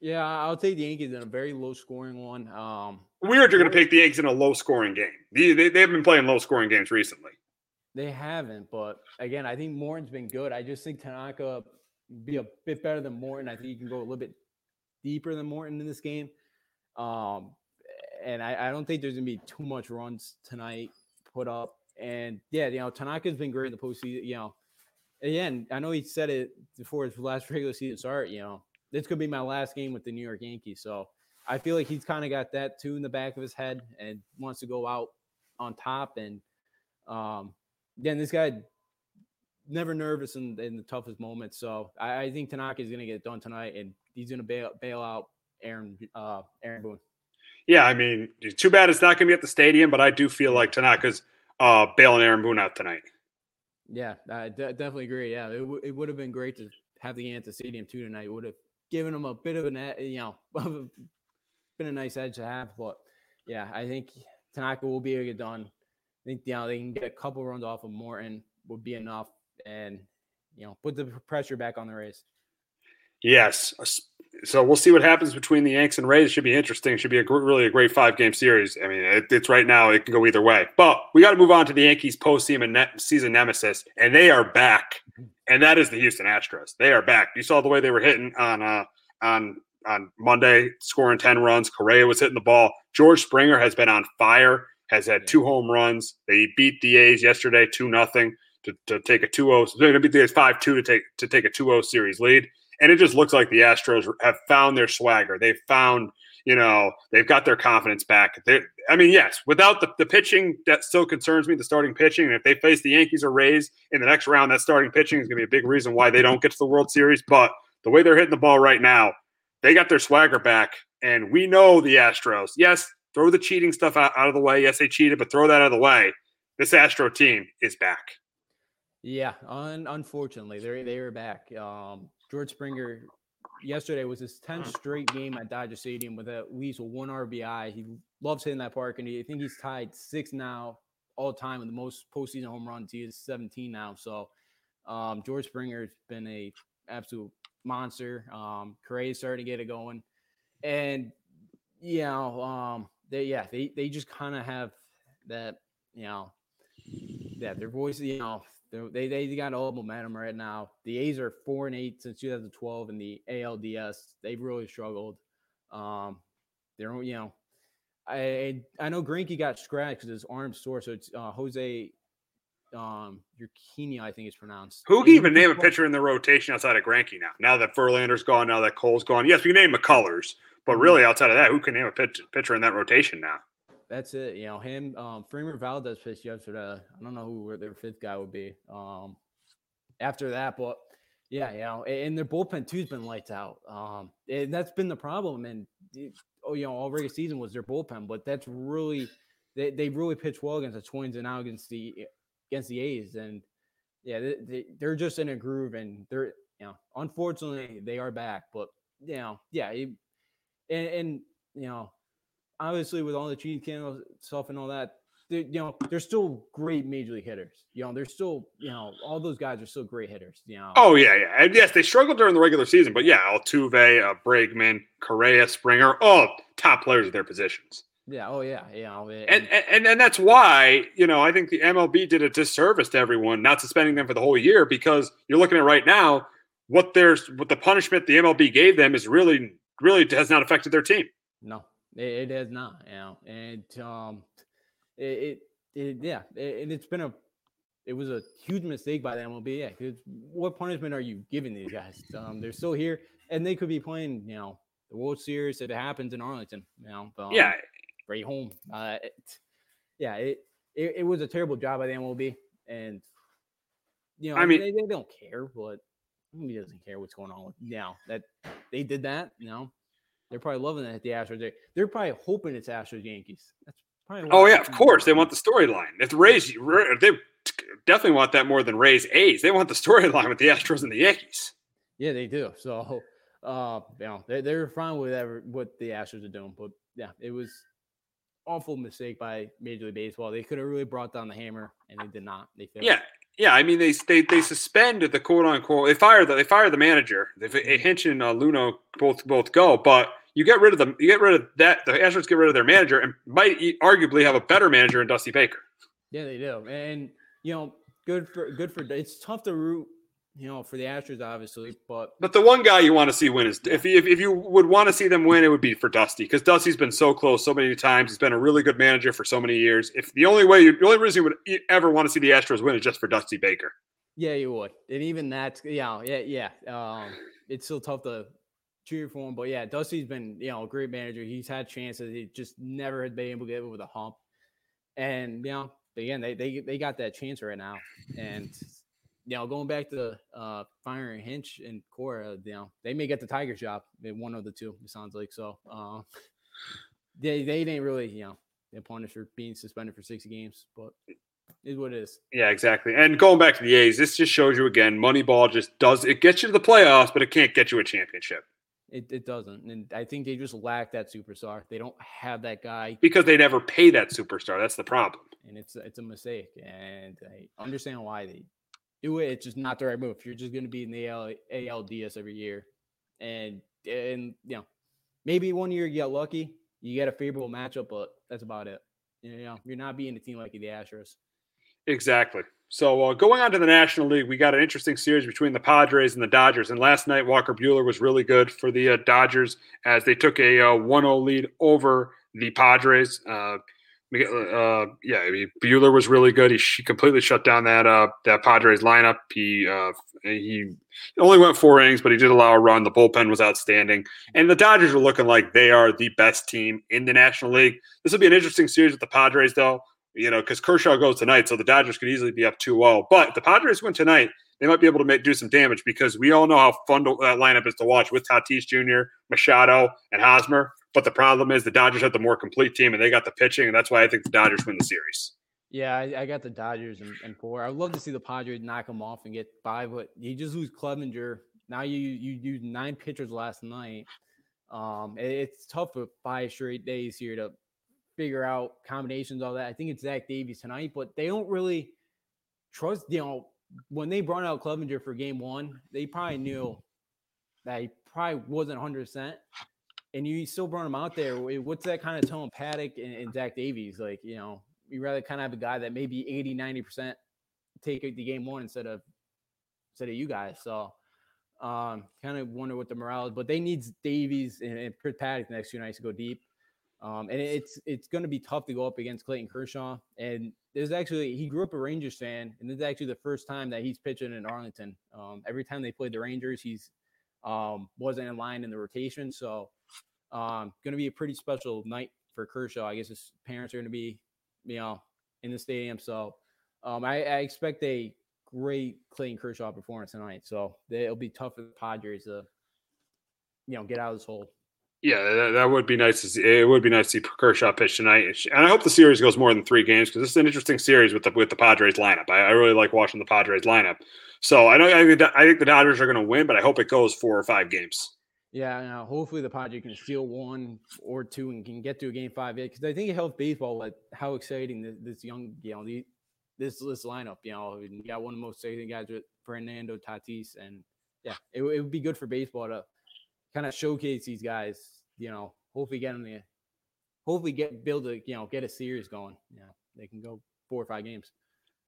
Yeah, I'll take the Yankees in a very low scoring one. Um, Weird, you're going to pick the Yankees in a low scoring game. They, they, they have been playing low scoring games recently. They haven't, but again, I think Morton's been good. I just think Tanaka be a bit better than Morton. I think you can go a little bit deeper than Morton in this game. Um, and I, I don't think there's gonna be too much runs tonight put up. And yeah, you know, Tanaka's been great in the postseason. You know, again, I know he said it before his last regular season start. You know, this could be my last game with the New York Yankees. So I feel like he's kind of got that too in the back of his head and wants to go out on top. And um, again, this guy never nervous in, in the toughest moments. So I, I think Tanaka is going to get it done tonight, and he's going to bail bail out Aaron uh, Aaron Boone. Yeah, I mean, too bad it's not going to be at the stadium, but I do feel like Tanaka's uh, bailing Aaron Boone out tonight. Yeah, I definitely agree. Yeah, it, w- it would have been great to have the the stadium too tonight. Would have given him a bit of an, you know, been a nice edge to have. But yeah, I think Tanaka will be able to get done. I think you know they can get a couple runs off of Morton would be enough, and you know put the pressure back on the Rays. Yes, so we'll see what happens between the Yanks and Rays. It should be interesting. It should be a really a great five game series. I mean, it, it's right now it can go either way. But we got to move on to the Yankees postseason net season nemesis, and they are back, and that is the Houston Astros. They are back. You saw the way they were hitting on uh, on on Monday, scoring ten runs. Correa was hitting the ball. George Springer has been on fire. Has had two home runs. They beat the A's yesterday, two nothing to, to take a 2-0. They're going to beat the A's 5-2 to take to take a 2-0 series lead. And it just looks like the Astros have found their swagger. They've found, you know, they've got their confidence back. They, I mean, yes, without the, the pitching, that still concerns me, the starting pitching. And if they face the Yankees or Rays in the next round, that starting pitching is going to be a big reason why they don't get to the World Series. But the way they're hitting the ball right now, they got their swagger back. And we know the Astros, yes, throw the cheating stuff out, out of the way. Yes, they cheated, but throw that out of the way. This Astro team is back. Yeah, un- unfortunately, they they were back. Um, George Springer yesterday was his 10th mm. straight game at Dodger Stadium with at least one RBI. He loves hitting that park, and he, I think he's tied six now all time with the most postseason home runs. He is 17 now. So um, George Springer's been a absolute monster. Um, Correa starting to get it going, and you know, um, they yeah they they just kind of have that you know that their voice you know they they got all momentum right now. The A's are four and eight since 2012 in the ALDS. They've really struggled. Um, they're you know, I I know Greinke got scratched because his arm's sore. So it's uh, Jose um Urquidy, I think it's pronounced. Who can even name a pitcher in the rotation outside of Greinke now? Now that Verlander's gone, now that Cole's gone. Yes, we can name McCullers, but mm-hmm. really outside of that, who can name a pitch, pitcher in that rotation now? That's it. You know, him, um, Framber Valdez pitched yesterday. I don't know who their fifth guy would be. Um, after that, but yeah, you know, and their bullpen too's been lights out. Um, and that's been the problem. And oh, you know, all regular season was their bullpen, but that's really they they really pitched well against the Twins and now against the against the A's. And yeah, they, they are just in a groove, and they're you know, unfortunately they are back, but you know, yeah, and and you know obviously with all the cheating scandals stuff and all that, you know, they're still great major league hitters. You know, they're still, you know, all those guys are still great hitters. You know. Oh yeah, yeah, and yes, they struggled during the regular season, but yeah, Altuve, uh, Bregman, Correa, Springer, all top players at their positions. Yeah. Oh yeah. Yeah. And, and and and that's why you know I think the MLB did a disservice to everyone not suspending them for the whole year because you're looking at right now what there's what the punishment the MLB gave them is really really has not affected their team. No, it, it has not, you know, and um, it, it, it yeah, it, and it's been a, it was a huge mistake by the MLB. Yeah, because what punishment are you giving these guys? Um, they're still here, and they could be playing, you know, the World Series if it happens in Arlington. You know, um, yeah, right home. Uh, it, yeah, it, it, it was a terrible job by the MLB, and you know, I mean, they, they don't care, but he doesn't care what's going on with now that they did that. You know, they're probably loving it at the Astros. They're probably hoping it's Astros Yankees. That's probably. Oh yeah, of course they want the storyline. If the Rays, they definitely want that more than Rays A's. They want the storyline with the Astros and the Yankees. Yeah, they do. So, uh, you know, they they're fine with whatever what the Astros are doing. But yeah, it was awful mistake by Major League Baseball. They could have really brought down the hammer, and they did not. They failed. Yeah, yeah. I mean, they they they suspended the quote unquote. They fired the they fired the manager. They Hinch and uh, Luhnow both both go, but you get rid of them. You get rid of that. The Astros get rid of their manager and might arguably have a better manager in Dusty Baker. Yeah, they do, and you know, good for good for. It's tough to root you know, for the Astros, obviously. But but the one guy you want to see win is if if, if you would want to see them win, it would be for Dusty because Dusty's been so close so many times. He's been a really good manager for so many years. If the only way, you, the only reason you would ever want to see the Astros win is just for Dusty Baker. Yeah, you would, and even that's yeah, yeah, yeah. Um, it's still tough to cheer for him, but yeah, Dusty's been you know a great manager. He's had chances, he just never had been able to get over the hump. And you know, again, they they they got that chance right now, and you know, going back to uh, firing Hinch and Cora, you know, they may get the Tiger job in one of the two. It sounds like so. Uh, they they didn't really, you know, they punished for being suspended for six games, but is what it is. Yeah, exactly. And going back to the A's, this just shows you again, Moneyball just does it gets you to the playoffs, but it can't get you a championship. It, it doesn't, and I think they just lack that superstar. They don't have that guy because they never pay that superstar. That's the problem, and it's it's a mistake. And I understand why they do it. It's just not the right move. If You're just going to be in the AL, ALDS every year, and and you know maybe one year you get lucky, you get a favorable matchup, but that's about it. You know, you're not being a team like the Astros. Exactly. So uh, going on to the National League, we got an interesting series between the Padres and the Dodgers. And last night, Walker Buehler was really good for the uh, Dodgers as they took a uh, 1-0 lead over the Padres. Uh, uh, yeah, I mean, Buehler was really good. He, he completely shut down that uh, that Padres lineup. He uh, he only went four innings, but he did allow a run. The bullpen was outstanding, and the Dodgers are looking like they are the best team in the National League. This will be an interesting series with the Padres, though. You know, because Kershaw goes tonight, so the Dodgers could easily be up 2-0. But the Padres win tonight, they might be able to make, do some damage because we all know how fun to, that lineup is to watch with Tatis Jr., Machado, and Hosmer. But the problem is the Dodgers have the more complete team and they got the pitching, and that's why I think the Dodgers win the series. Yeah, I, I got the Dodgers and, and four. I would love to see the Padres knock them off and get five, but you just lose Clevinger. Now you you used nine pitchers last night. Um, it, it's tough for five straight days here to figure out combinations, all that. I think it's Zach Davies tonight, but they don't really trust. You know, when they brought out Clevinger for Game One, they probably knew that he probably wasn't 100. percent and you still brought him out there. What's that kind of tone, Paddock and, and Zach Davies? Like, you know, you rather kind of have a guy that maybe 80, 90% take the game one instead of instead of you guys. So um, kind of wonder what the morale is, but they need Davies and, and Paddock next two nights to go deep. Um, and it's it's going to be tough to go up against Clayton Kershaw. And there's actually he grew up a Rangers fan, and this is actually the first time that he's pitching in Arlington. Um, every time they played the Rangers, he's um, wasn't in line in the rotation. So um, going to be a pretty special night for Kershaw. I guess his parents are going to be, you know, in the stadium. So um, I, I, expect a great Clayton Kershaw performance tonight. So it'll be tough for the Padres to, you know, get out of this hole. Yeah, that, that, would be nice to see. It would be nice to see Kershaw pitch tonight, and I hope the series goes more than three games because this is an interesting series with the with the Padres lineup. I, I really like watching the Padres lineup. So I know I think, the Dodgers are going to win, but I hope it goes four or five games. Yeah, hopefully the Padres can steal one or two and can get to a game five because I think it helps baseball with how exciting this, this young, you know, the, this this lineup. You know, you got one of the most exciting guys with Fernando Tatis, and yeah, it, it would be good for baseball to kind of showcase these guys. You know, hopefully get them the, hopefully get build a you know get a series going. Yeah, they can go four or five games.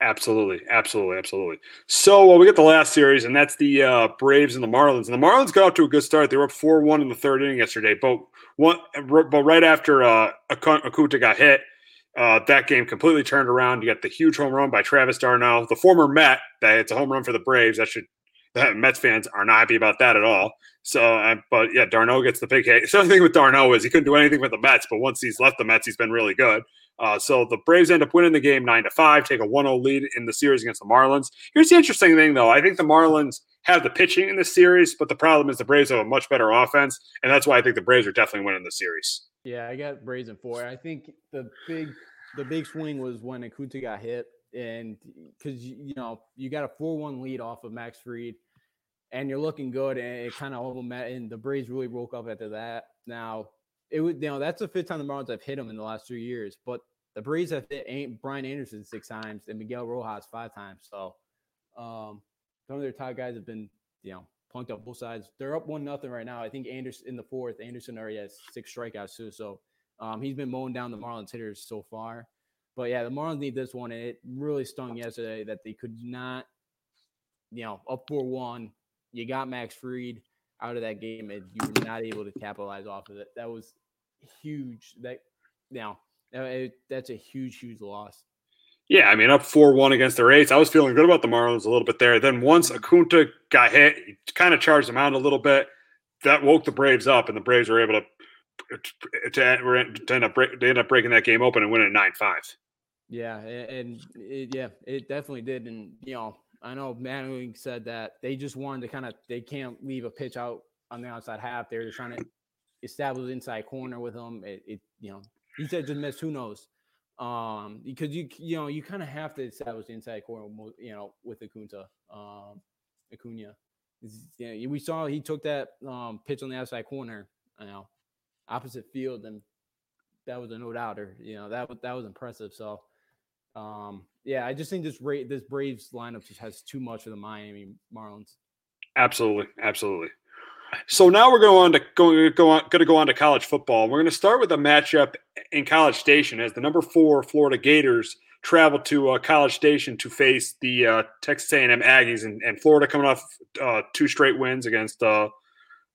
Absolutely, absolutely, absolutely. So we get the last series, and that's the uh, Braves and the Marlins. And the Marlins got off to a good start. They were up four one in the third inning yesterday, but one, but right after uh, Acuna got hit, uh, that game completely turned around. You got the huge home run by Travis d'Arnaud, the former Met. That it's a home run for the Braves. That should that Mets fans are not happy about that at all. So, uh, but yeah, d'Arnaud gets the big hit. The thing with d'Arnaud is he couldn't do anything with the Mets, but once he's left the Mets, he's been really good. Uh, so the Braves end up winning the game nine to five, take a 1-0 lead in the series against the Marlins. Here's the interesting thing, though. I think the Marlins have the pitching in this series, but the problem is the Braves have a much better offense, and that's why I think the Braves are definitely winning the series. Yeah, I got Braves in four. I think the big the big swing was when Acuna got hit, and because you know you got a four one lead off of Max Fried, and you're looking good, and it kind of all met, and the Braves really woke up after that. Now it would you know that's the fifth time the Marlins have hit him in the last three years. But the Braves have hit Brian Anderson six times and Miguel Rojas five times. So um, some of their top guys have been you know punked up both sides. They're up one nothing right now. I think Anderson in the fourth. Anderson already has six strikeouts too. So um, he's been mowing down the Marlins hitters so far. But yeah, the Marlins need this one, and it really stung yesterday that they could not, you know, up four one. You got Max Fried out of that game, and you were not able to capitalize off of it. That was huge. That now uh, that's a huge, huge loss. Yeah, I mean, up 4 1 against the Rays. I was feeling good about the Marlins a little bit there. Then once Acuna got hit, he kind of charged them out a little bit. That woke the Braves up, and the Braves were able to to, to end up they end up breaking that game open and winning nine five. Yeah, and it, yeah, it definitely did. And you know, I know Manning said that they just wanted to kind of they can't leave a pitch out on the outside half. They're just trying to establish inside corner with them. It, it you know, he said just miss. Who knows? Um, because you you know you kind of have to establish the inside corner. You know, with Acuna, um, Acuna. Yeah, we saw he took that um, pitch on the outside corner. You know, opposite field, and that was a no doubter. You know that was that was impressive. So, um, yeah, I just think this this Braves lineup just has too much for the Miami Marlins. Absolutely, absolutely. So now we're going on to go, go on going to go on to college football. We're going to start with a matchup in College Station as the number four Florida Gators travel to uh, College Station to face the uh, Texas A&M Aggies, and, and Florida coming off uh, two straight wins against uh,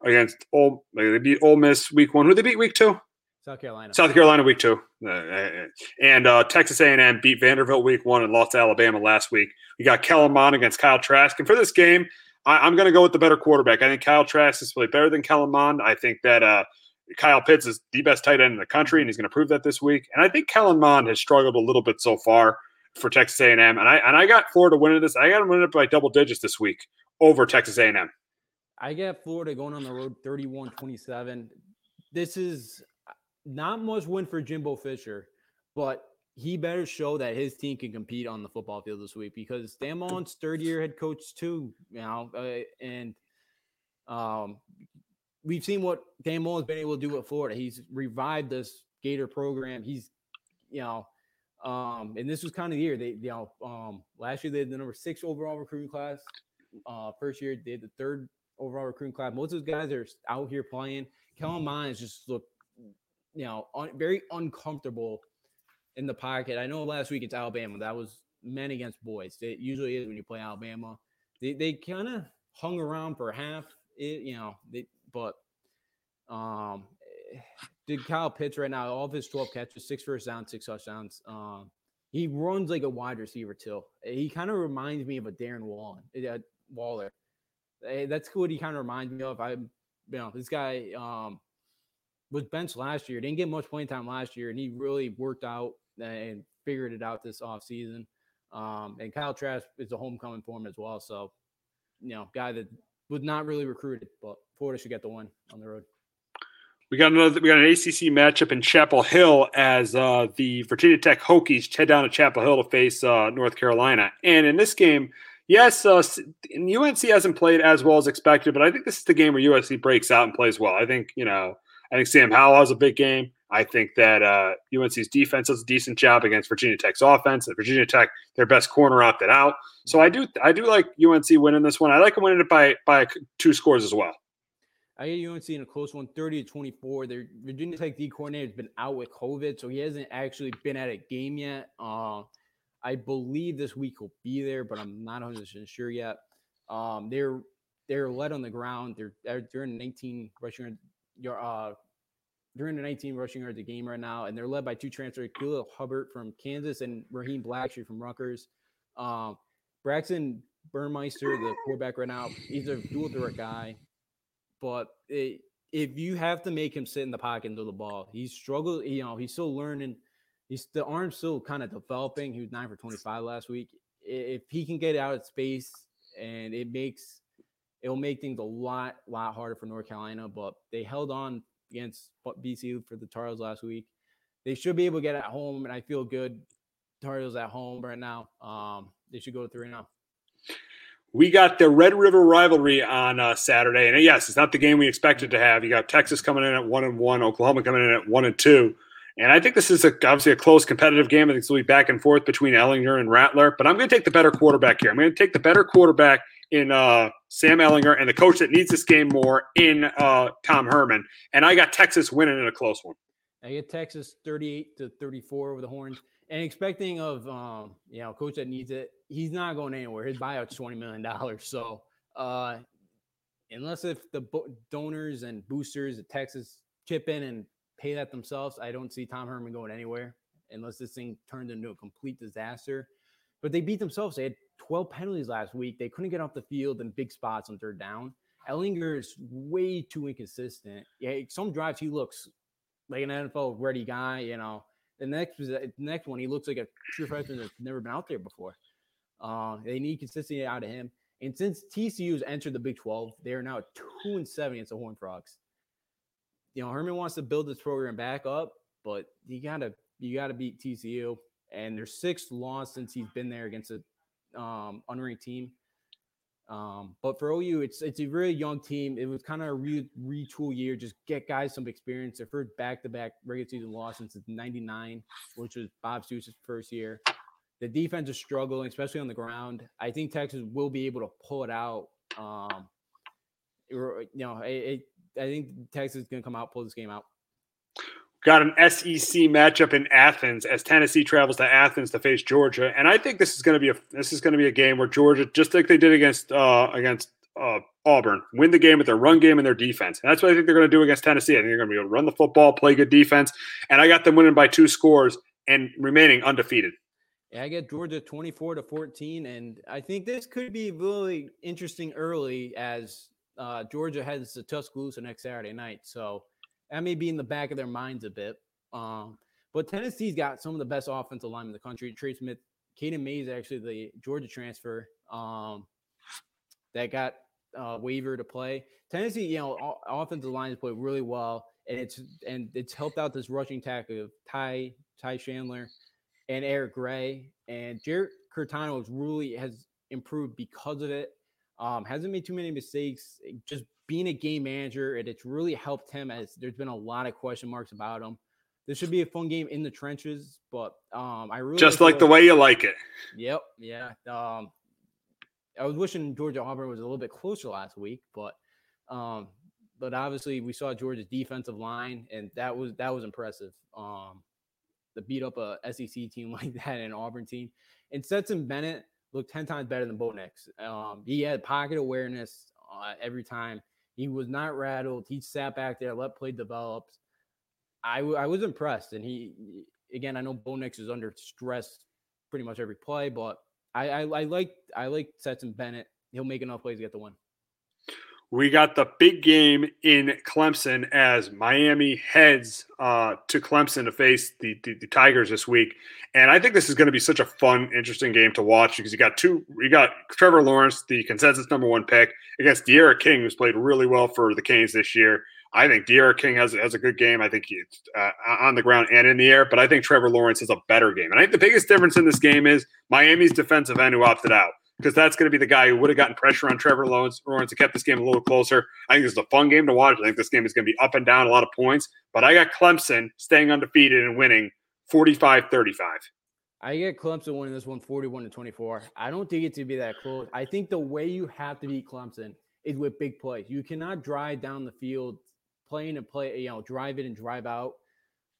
against Ole. They beat Ole Miss week one. Who they beat week two? South Carolina. South Carolina week two, uh, and uh, Texas A&M beat Vanderbilt week one and lost to Alabama last week. We got Kellen Mond against Kyle Trask, and for this game, I, am going to go with the better quarterback. I think Kyle Trask is played better than Kellen Mond. I think that uh, Kyle Pitts is the best tight end in the country, and he's going to prove that this week. And I think Kellen Mond has struggled a little bit so far for Texas A&M, and I and I got Florida winning this. I got them winning it by double digits this week over Texas A&M. I got Florida going on the road 31-27. This is not much win for Jimbo Fisher, but he better show that his team can compete on the football field this week because Dan Mullen's third year head coach too now, uh, and um, we've seen what Dan Mullen's been able to do at Florida. He's revived this Gator program. He's, you know, um, and this was kind of the year they, you know, um, last year they had the number six overall recruiting class. Uh, first year they had the third overall recruiting class. Most of those guys are out here playing. Kellen Mond just look you know, un, very uncomfortable in the pocket. I know last week it's Alabama. That was men against boys. It usually is when you play Alabama. They they kind of hung around for half. It, you know, they, but um, did Kyle Pitts right now? All of his twelve catches, six first downs, six touchdowns. Um, he runs like a wide receiver too. He kind of reminds me of a Darren Wallen, uh, Waller. That's what he kind of reminds me of. I, you know, this guy. Um, was benched last year. Didn't get much playing time last year, and he really worked out and figured it out this offseason. Um, and Kyle Trask is a homecoming for him as well. So, you know, guy that was not really recruited, but Florida should get the one on the road. We got another. We got an ACC matchup in Chapel Hill as uh, the Virginia Tech Hokies head down to Chapel Hill to face uh, North Carolina. And in this game, yes, uh, UNC hasn't played as well as expected, but I think this is the game where USC breaks out and plays well. I think you know I think Sam Howell has a big game. I think that uh, UNC's defense does a decent job against Virginia Tech's offense. Virginia Tech, their best corner opted out. So I do I do like UNC winning this one. I like them winning it by by two scores as well. I get UNC in a close one, 30 to 24. Their Virginia Tech D coordinator has been out with COVID, so he hasn't actually been at a game yet. Uh, I believe this week he'll be there, but I'm not 100% sure yet. Um, they're they're led on the ground. They're they're, in 19 rushing your uh during the 19 rushing yards a game right now, and they're led by two transfers, Khalil Herbert from Kansas and Raheem Blackshear from Rutgers. Um, Braxton Burmeister, the quarterback right now, he's a dual threat guy, but it, if you have to make him sit in the pocket and throw the ball, he's struggled. You know, he's still learning. He's the arm still kind of developing. He was nine for 25 last week. If he can get out of space and it makes it'll make things a lot, lot harder for North Carolina. But they held on against BC for the Tar Heels last week. They should be able to get at home, and I feel good. Tar Heels at home right now. Um, they should go to three now. we got the Red River rivalry on uh, Saturday, and yes, it's not the game we expected to have. You got Texas coming in at one and one, Oklahoma coming in at one and two, and I think this is a, obviously a close competitive game. I think it's will be back and forth between Ehlinger and Rattler, but I'm going to take the better quarterback here. I'm going to take the better quarterback in uh, Sam Ehlinger and the coach that needs this game more in uh, Tom Herman, and I got Texas winning in a close one. I get Texas 38 to 34 over the horns and expecting of um, you know, coach that needs it, he's not going anywhere. His buyout's twenty million dollars. So uh, unless if the donors and boosters at Texas chip in and pay that themselves, I don't see Tom Herman going anywhere unless this thing turned into a complete disaster. But they beat themselves. They had 12 penalties last week. They couldn't get off the field in big spots on third down. Ehlinger is way too inconsistent. Yeah, some drives he looks like an NFL ready guy, you know, the next the next one, he looks like a true freshman that's never been out there before. Uh, they need consistency out of him. And since TCU has entered the Big 12, they are now two and seven against the Horn Frogs. You know, Herman wants to build this program back up, but you gotta you gotta beat TCU. And their sixth loss since he's been there against a um, unranked team. Um, but for OU, it's it's a really young team. It was kind of a re- retool year, just get guys some experience. Their first back-to-back regular season loss since '99, which was Bob Stoops' first year. The defense is struggling, especially on the ground. I think Texas will be able to pull it out. Um, you know, it, it, I think Texas is going to come out, pull this game out got an SEC matchup in Athens as Tennessee travels to Athens to face Georgia, and I think this is going to be a this is going to be a game where Georgia, just like they did against uh, against uh, Auburn, win the game with their run game and their defense. And that's what I think they're going to do against Tennessee. I think they're going to be able to run the football, play good defense, and I got them winning by two scores and remaining undefeated. Yeah, I get Georgia 24 to 14, and I think this could be really interesting early as uh, Georgia heads to Tuscaloosa next Saturday night. So that may be in the back of their minds a bit. Um, but Tennessee's got some of the best offensive line in the country. Trey Smith, Caden Mays, actually the Georgia transfer um, that got uh, waiver to play. Tennessee, you know, offensive line has played really well, and it's and it's helped out this rushing tackle of Ty Ty Chandler and Eric Gray and Jarrett Guarantano has really has improved because of it. Um, hasn't made too many mistakes. Just being a game manager, and it's really helped him as there's been a lot of question marks about him. This should be a fun game in the trenches, but um, I really just like, the way you like it. Yep, yeah. Um, I was wishing Georgia Auburn was a little bit closer last week, but um, but obviously we saw Georgia's defensive line, and that was that was impressive. Um, to beat up a SEC team like that, an Auburn team, and Stetson Bennett looked ten times better than Bo Nix. Um, he had pocket awareness uh, every time. He was not rattled. He sat back there, let play develop. I, w- I was impressed. And he, again, I know Bo Nix is under stress pretty much every play, but I, I, I like I like Stetson Bennett. He'll make enough plays to get the win. We got the big game in Clemson as Miami heads uh, to Clemson to face the, the, the, Tigers this week, and I think this is going to be such a fun, interesting game to watch because you got two, you got Trevor Lawrence, the consensus number one pick, against D'Eriq King, who's played really well for the Canes this year. I think D'Eriq King has has a good game. I think he's uh, on the ground and in the air, but I think Trevor Lawrence has a better game. And I think the biggest difference in this game is Miami's defensive end who opted out because that's going to be the guy who would have gotten pressure on Trevor Lawrence, Lawrence and kept this game a little closer. I think this is a fun game to watch. I think this game is going to be up and down, a lot of points. But I got Clemson staying undefeated and winning 45 35. I get Clemson winning this one 41 to 24. I don't think it to be that close. I think the way you have to beat Clemson is with big plays. You cannot drive down the field playing and play, you know, drive it and drive out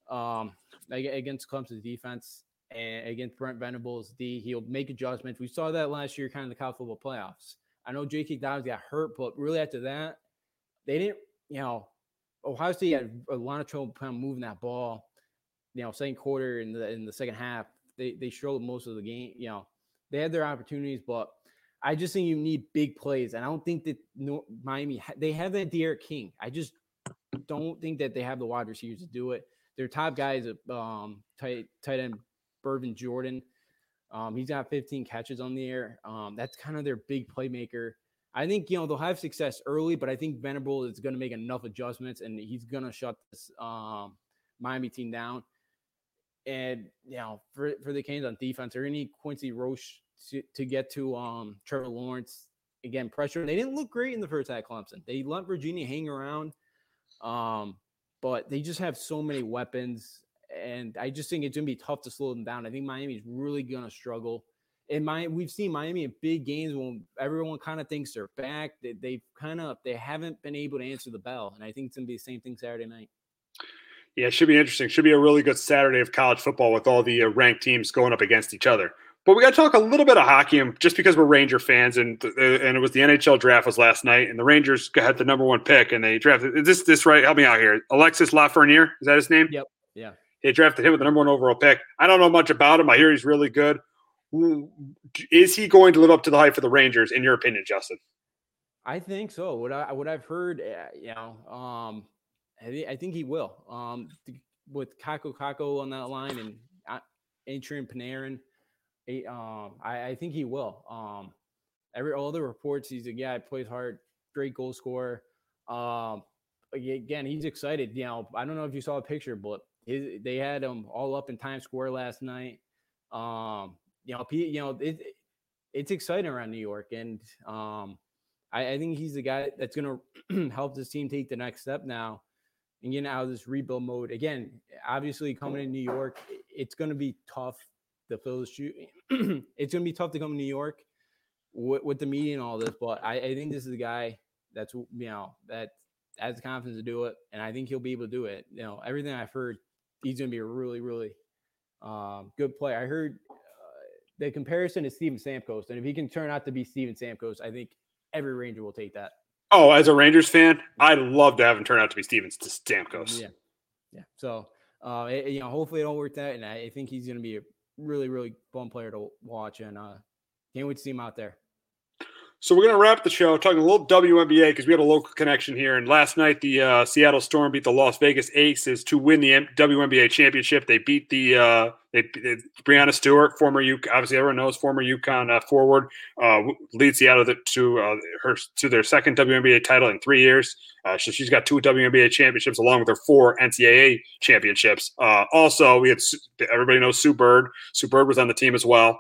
um, against Clemson's defense and against Brent Venables D. He'll make adjustments. We saw that last year, kind of the college football playoffs. I know J.K. Dobbins got hurt, but really after that, they didn't. You know, Ohio State had a lot of trouble kind of moving that ball. You know, second quarter in the in the second half, they they struggled most of the game. You know, they had their opportunities, but I just think you need big plays, and I don't think that Miami they have that D'Eriq King. I just don't think that they have the wide receivers to do it. Their top guys, um, tight tight end Brevin Jordan. Um, he's got 15 catches on the air. Um, that's kind of their big playmaker. I think you know they'll have success early, but I think Venable is going to make enough adjustments, and he's going to shut this um, Miami team down. And you know, for for the Canes on defense, they're need Quincy Roche to, to get to um, Trevor Lawrence. again pressure. They didn't look great in the first half. Clemson. They let Virginia hang around, um, but they just have so many weapons, and I just think it's gonna be tough to slow them down. I think Miami's really gonna struggle. And my we've seen Miami in big games when everyone kind of thinks they're back. They, they've kind of they haven't been able to answer the bell, and I think it's gonna be the same thing Saturday night. Yeah, it should be interesting. Should be a really good Saturday of college football with all the uh, ranked teams going up against each other. But we got to talk a little bit of hockey, and just because we're Ranger fans, and uh, and it was the NHL draft was last night, and the Rangers had the number one pick, and they drafted is this this right? Help me out here. Alexis Lafreniere is that his name? Yep. Yeah. They drafted him with the number one overall pick. I don't know much about him. I hear he's really good. Is he going to live up to the hype for the Rangers, in your opinion, Justin? I think so. What I what I've heard, eh, you know, um, I, think he will. Um, with Kakko Kakko on that line and uh, Adrian Panarin um, I, I, think he will. Um, every all the reports, he's a guy plays hard, great goal scorer. Um, again, he's excited. You know, I don't know if you saw a picture, but his, they had him all up in Times Square last night. Um, you know, you know, it, it's exciting around New York, and um, I, I think he's the guy that's going to help this team take the next step now and get out of this rebuild mode. Again, obviously coming to New York, it's going to be tough the Phillies shoot. it's going to be tough to come to New York with, with, the media and all this, but I, I think this is the guy that's you know that has the confidence to do it, and I think he'll be able to do it. You know, everything I've heard, he's going to be a really, really um, good player. I heard uh, the comparison is Steven Stamkos, and if he can turn out to be Steven Stamkos, I think every Ranger will take that. Oh, as a Rangers fan, I'd love to have him turn out to be Steven Stamkos. Yeah, yeah. So, uh, it, you know, hopefully it all worked out, and I, I think he's going to be a really, really fun player to watch, and uh, can't wait to see him out there. So we're going to wrap the show talking a little WNBA because we have a local connection here. And last night, the uh, Seattle Storm beat the Las Vegas Aces to win the M- WNBA championship. They beat the uh, they, they, Breanna Stewart, former UK, obviously everyone knows former UConn uh, forward, uh, leads Seattle to uh, her to their second WNBA title in three years. Uh, so she's got two WNBA championships along with her four NCAA championships. Uh, also, we had everybody knows Sue Bird. Sue Bird was on the team as well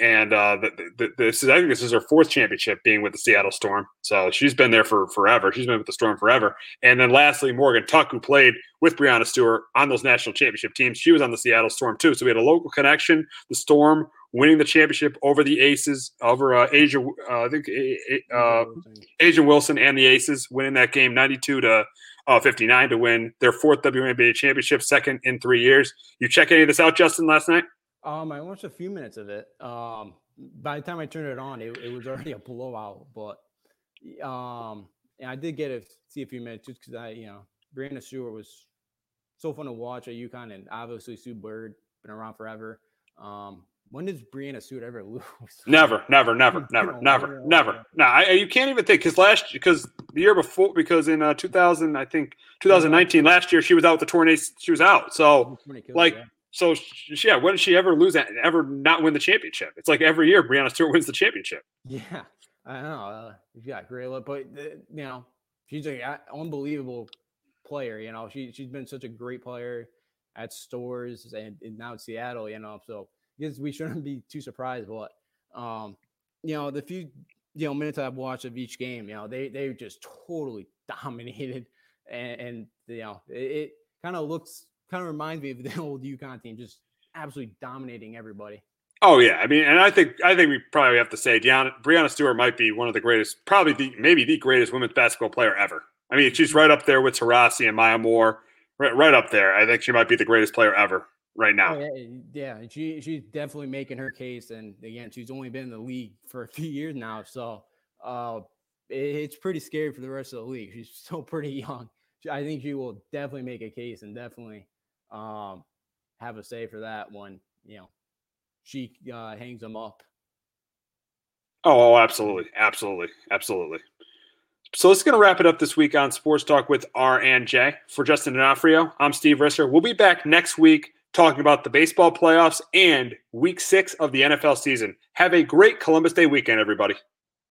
and uh, the, the, this is I think this is her fourth championship being with the Seattle Storm. So she's been there for forever. She's been with the Storm forever. And then lastly, Morgan Tuck, who played with Breanna Stewart on those national championship teams, she was on the Seattle Storm too. So we had a local connection. The Storm winning the championship over the Aces, over uh, A'ja, uh, I think uh, A'ja Wilson and the Aces, winning that game 92 to uh, 59 to win their fourth WNBA championship, second in three years. You check any of this out, Justin, last night? Um, I watched a few minutes of it. Um, by the time I turned it on, it, it was already a blowout. But um, and I did get to see a few minutes just because I, you know, Breanna Stewart was so fun to watch at UConn, and obviously Sue Bird been around forever. Um, when does Breanna Stewart ever lose? Never, never, never, never, never, never. No, I, you can't even think because last because the year before because in uh, 2000 I think 2019 last year she was out the tornado she was out so like so yeah, when did she ever lose that? Ever not win the championship? It's like every year Breanna Stewart wins the championship. Yeah, I know. Uh, yeah, great look, but uh, you know she's an unbelievable player. You know she she's been such a great player at stores and, and now at Seattle. You know, so we shouldn't be too surprised. But um, you know, the few you know minutes I've watched of each game, you know, they they just totally dominated, and, and you know it, it kind of looks kind of reminds me of the old UConn team, just absolutely dominating everybody. Oh yeah, I mean, and I think I think we probably have to say Deanna, Breanna Stewart might be one of the greatest, probably the maybe the greatest women's basketball player ever. I mean, she's right up there with Taurasi and Maya Moore, right, right up there. I think she might be the greatest player ever right now. Oh, yeah, yeah, she she's definitely making her case, and again, she's only been in the league for a few years now, so uh, it, it's pretty scary for the rest of the league. She's still pretty young. I think she will definitely make a case and definitely um, have a say for that one. you know she uh, hangs them up. Oh, oh, absolutely, absolutely, absolutely. So let's going to wrap it up this week on Sports Talk with R and J. For Justin D'Onofrio, I'm Steve Risser. We'll be back next week talking about the baseball playoffs and Week Six of the NFL season. Have a great Columbus Day weekend, everybody.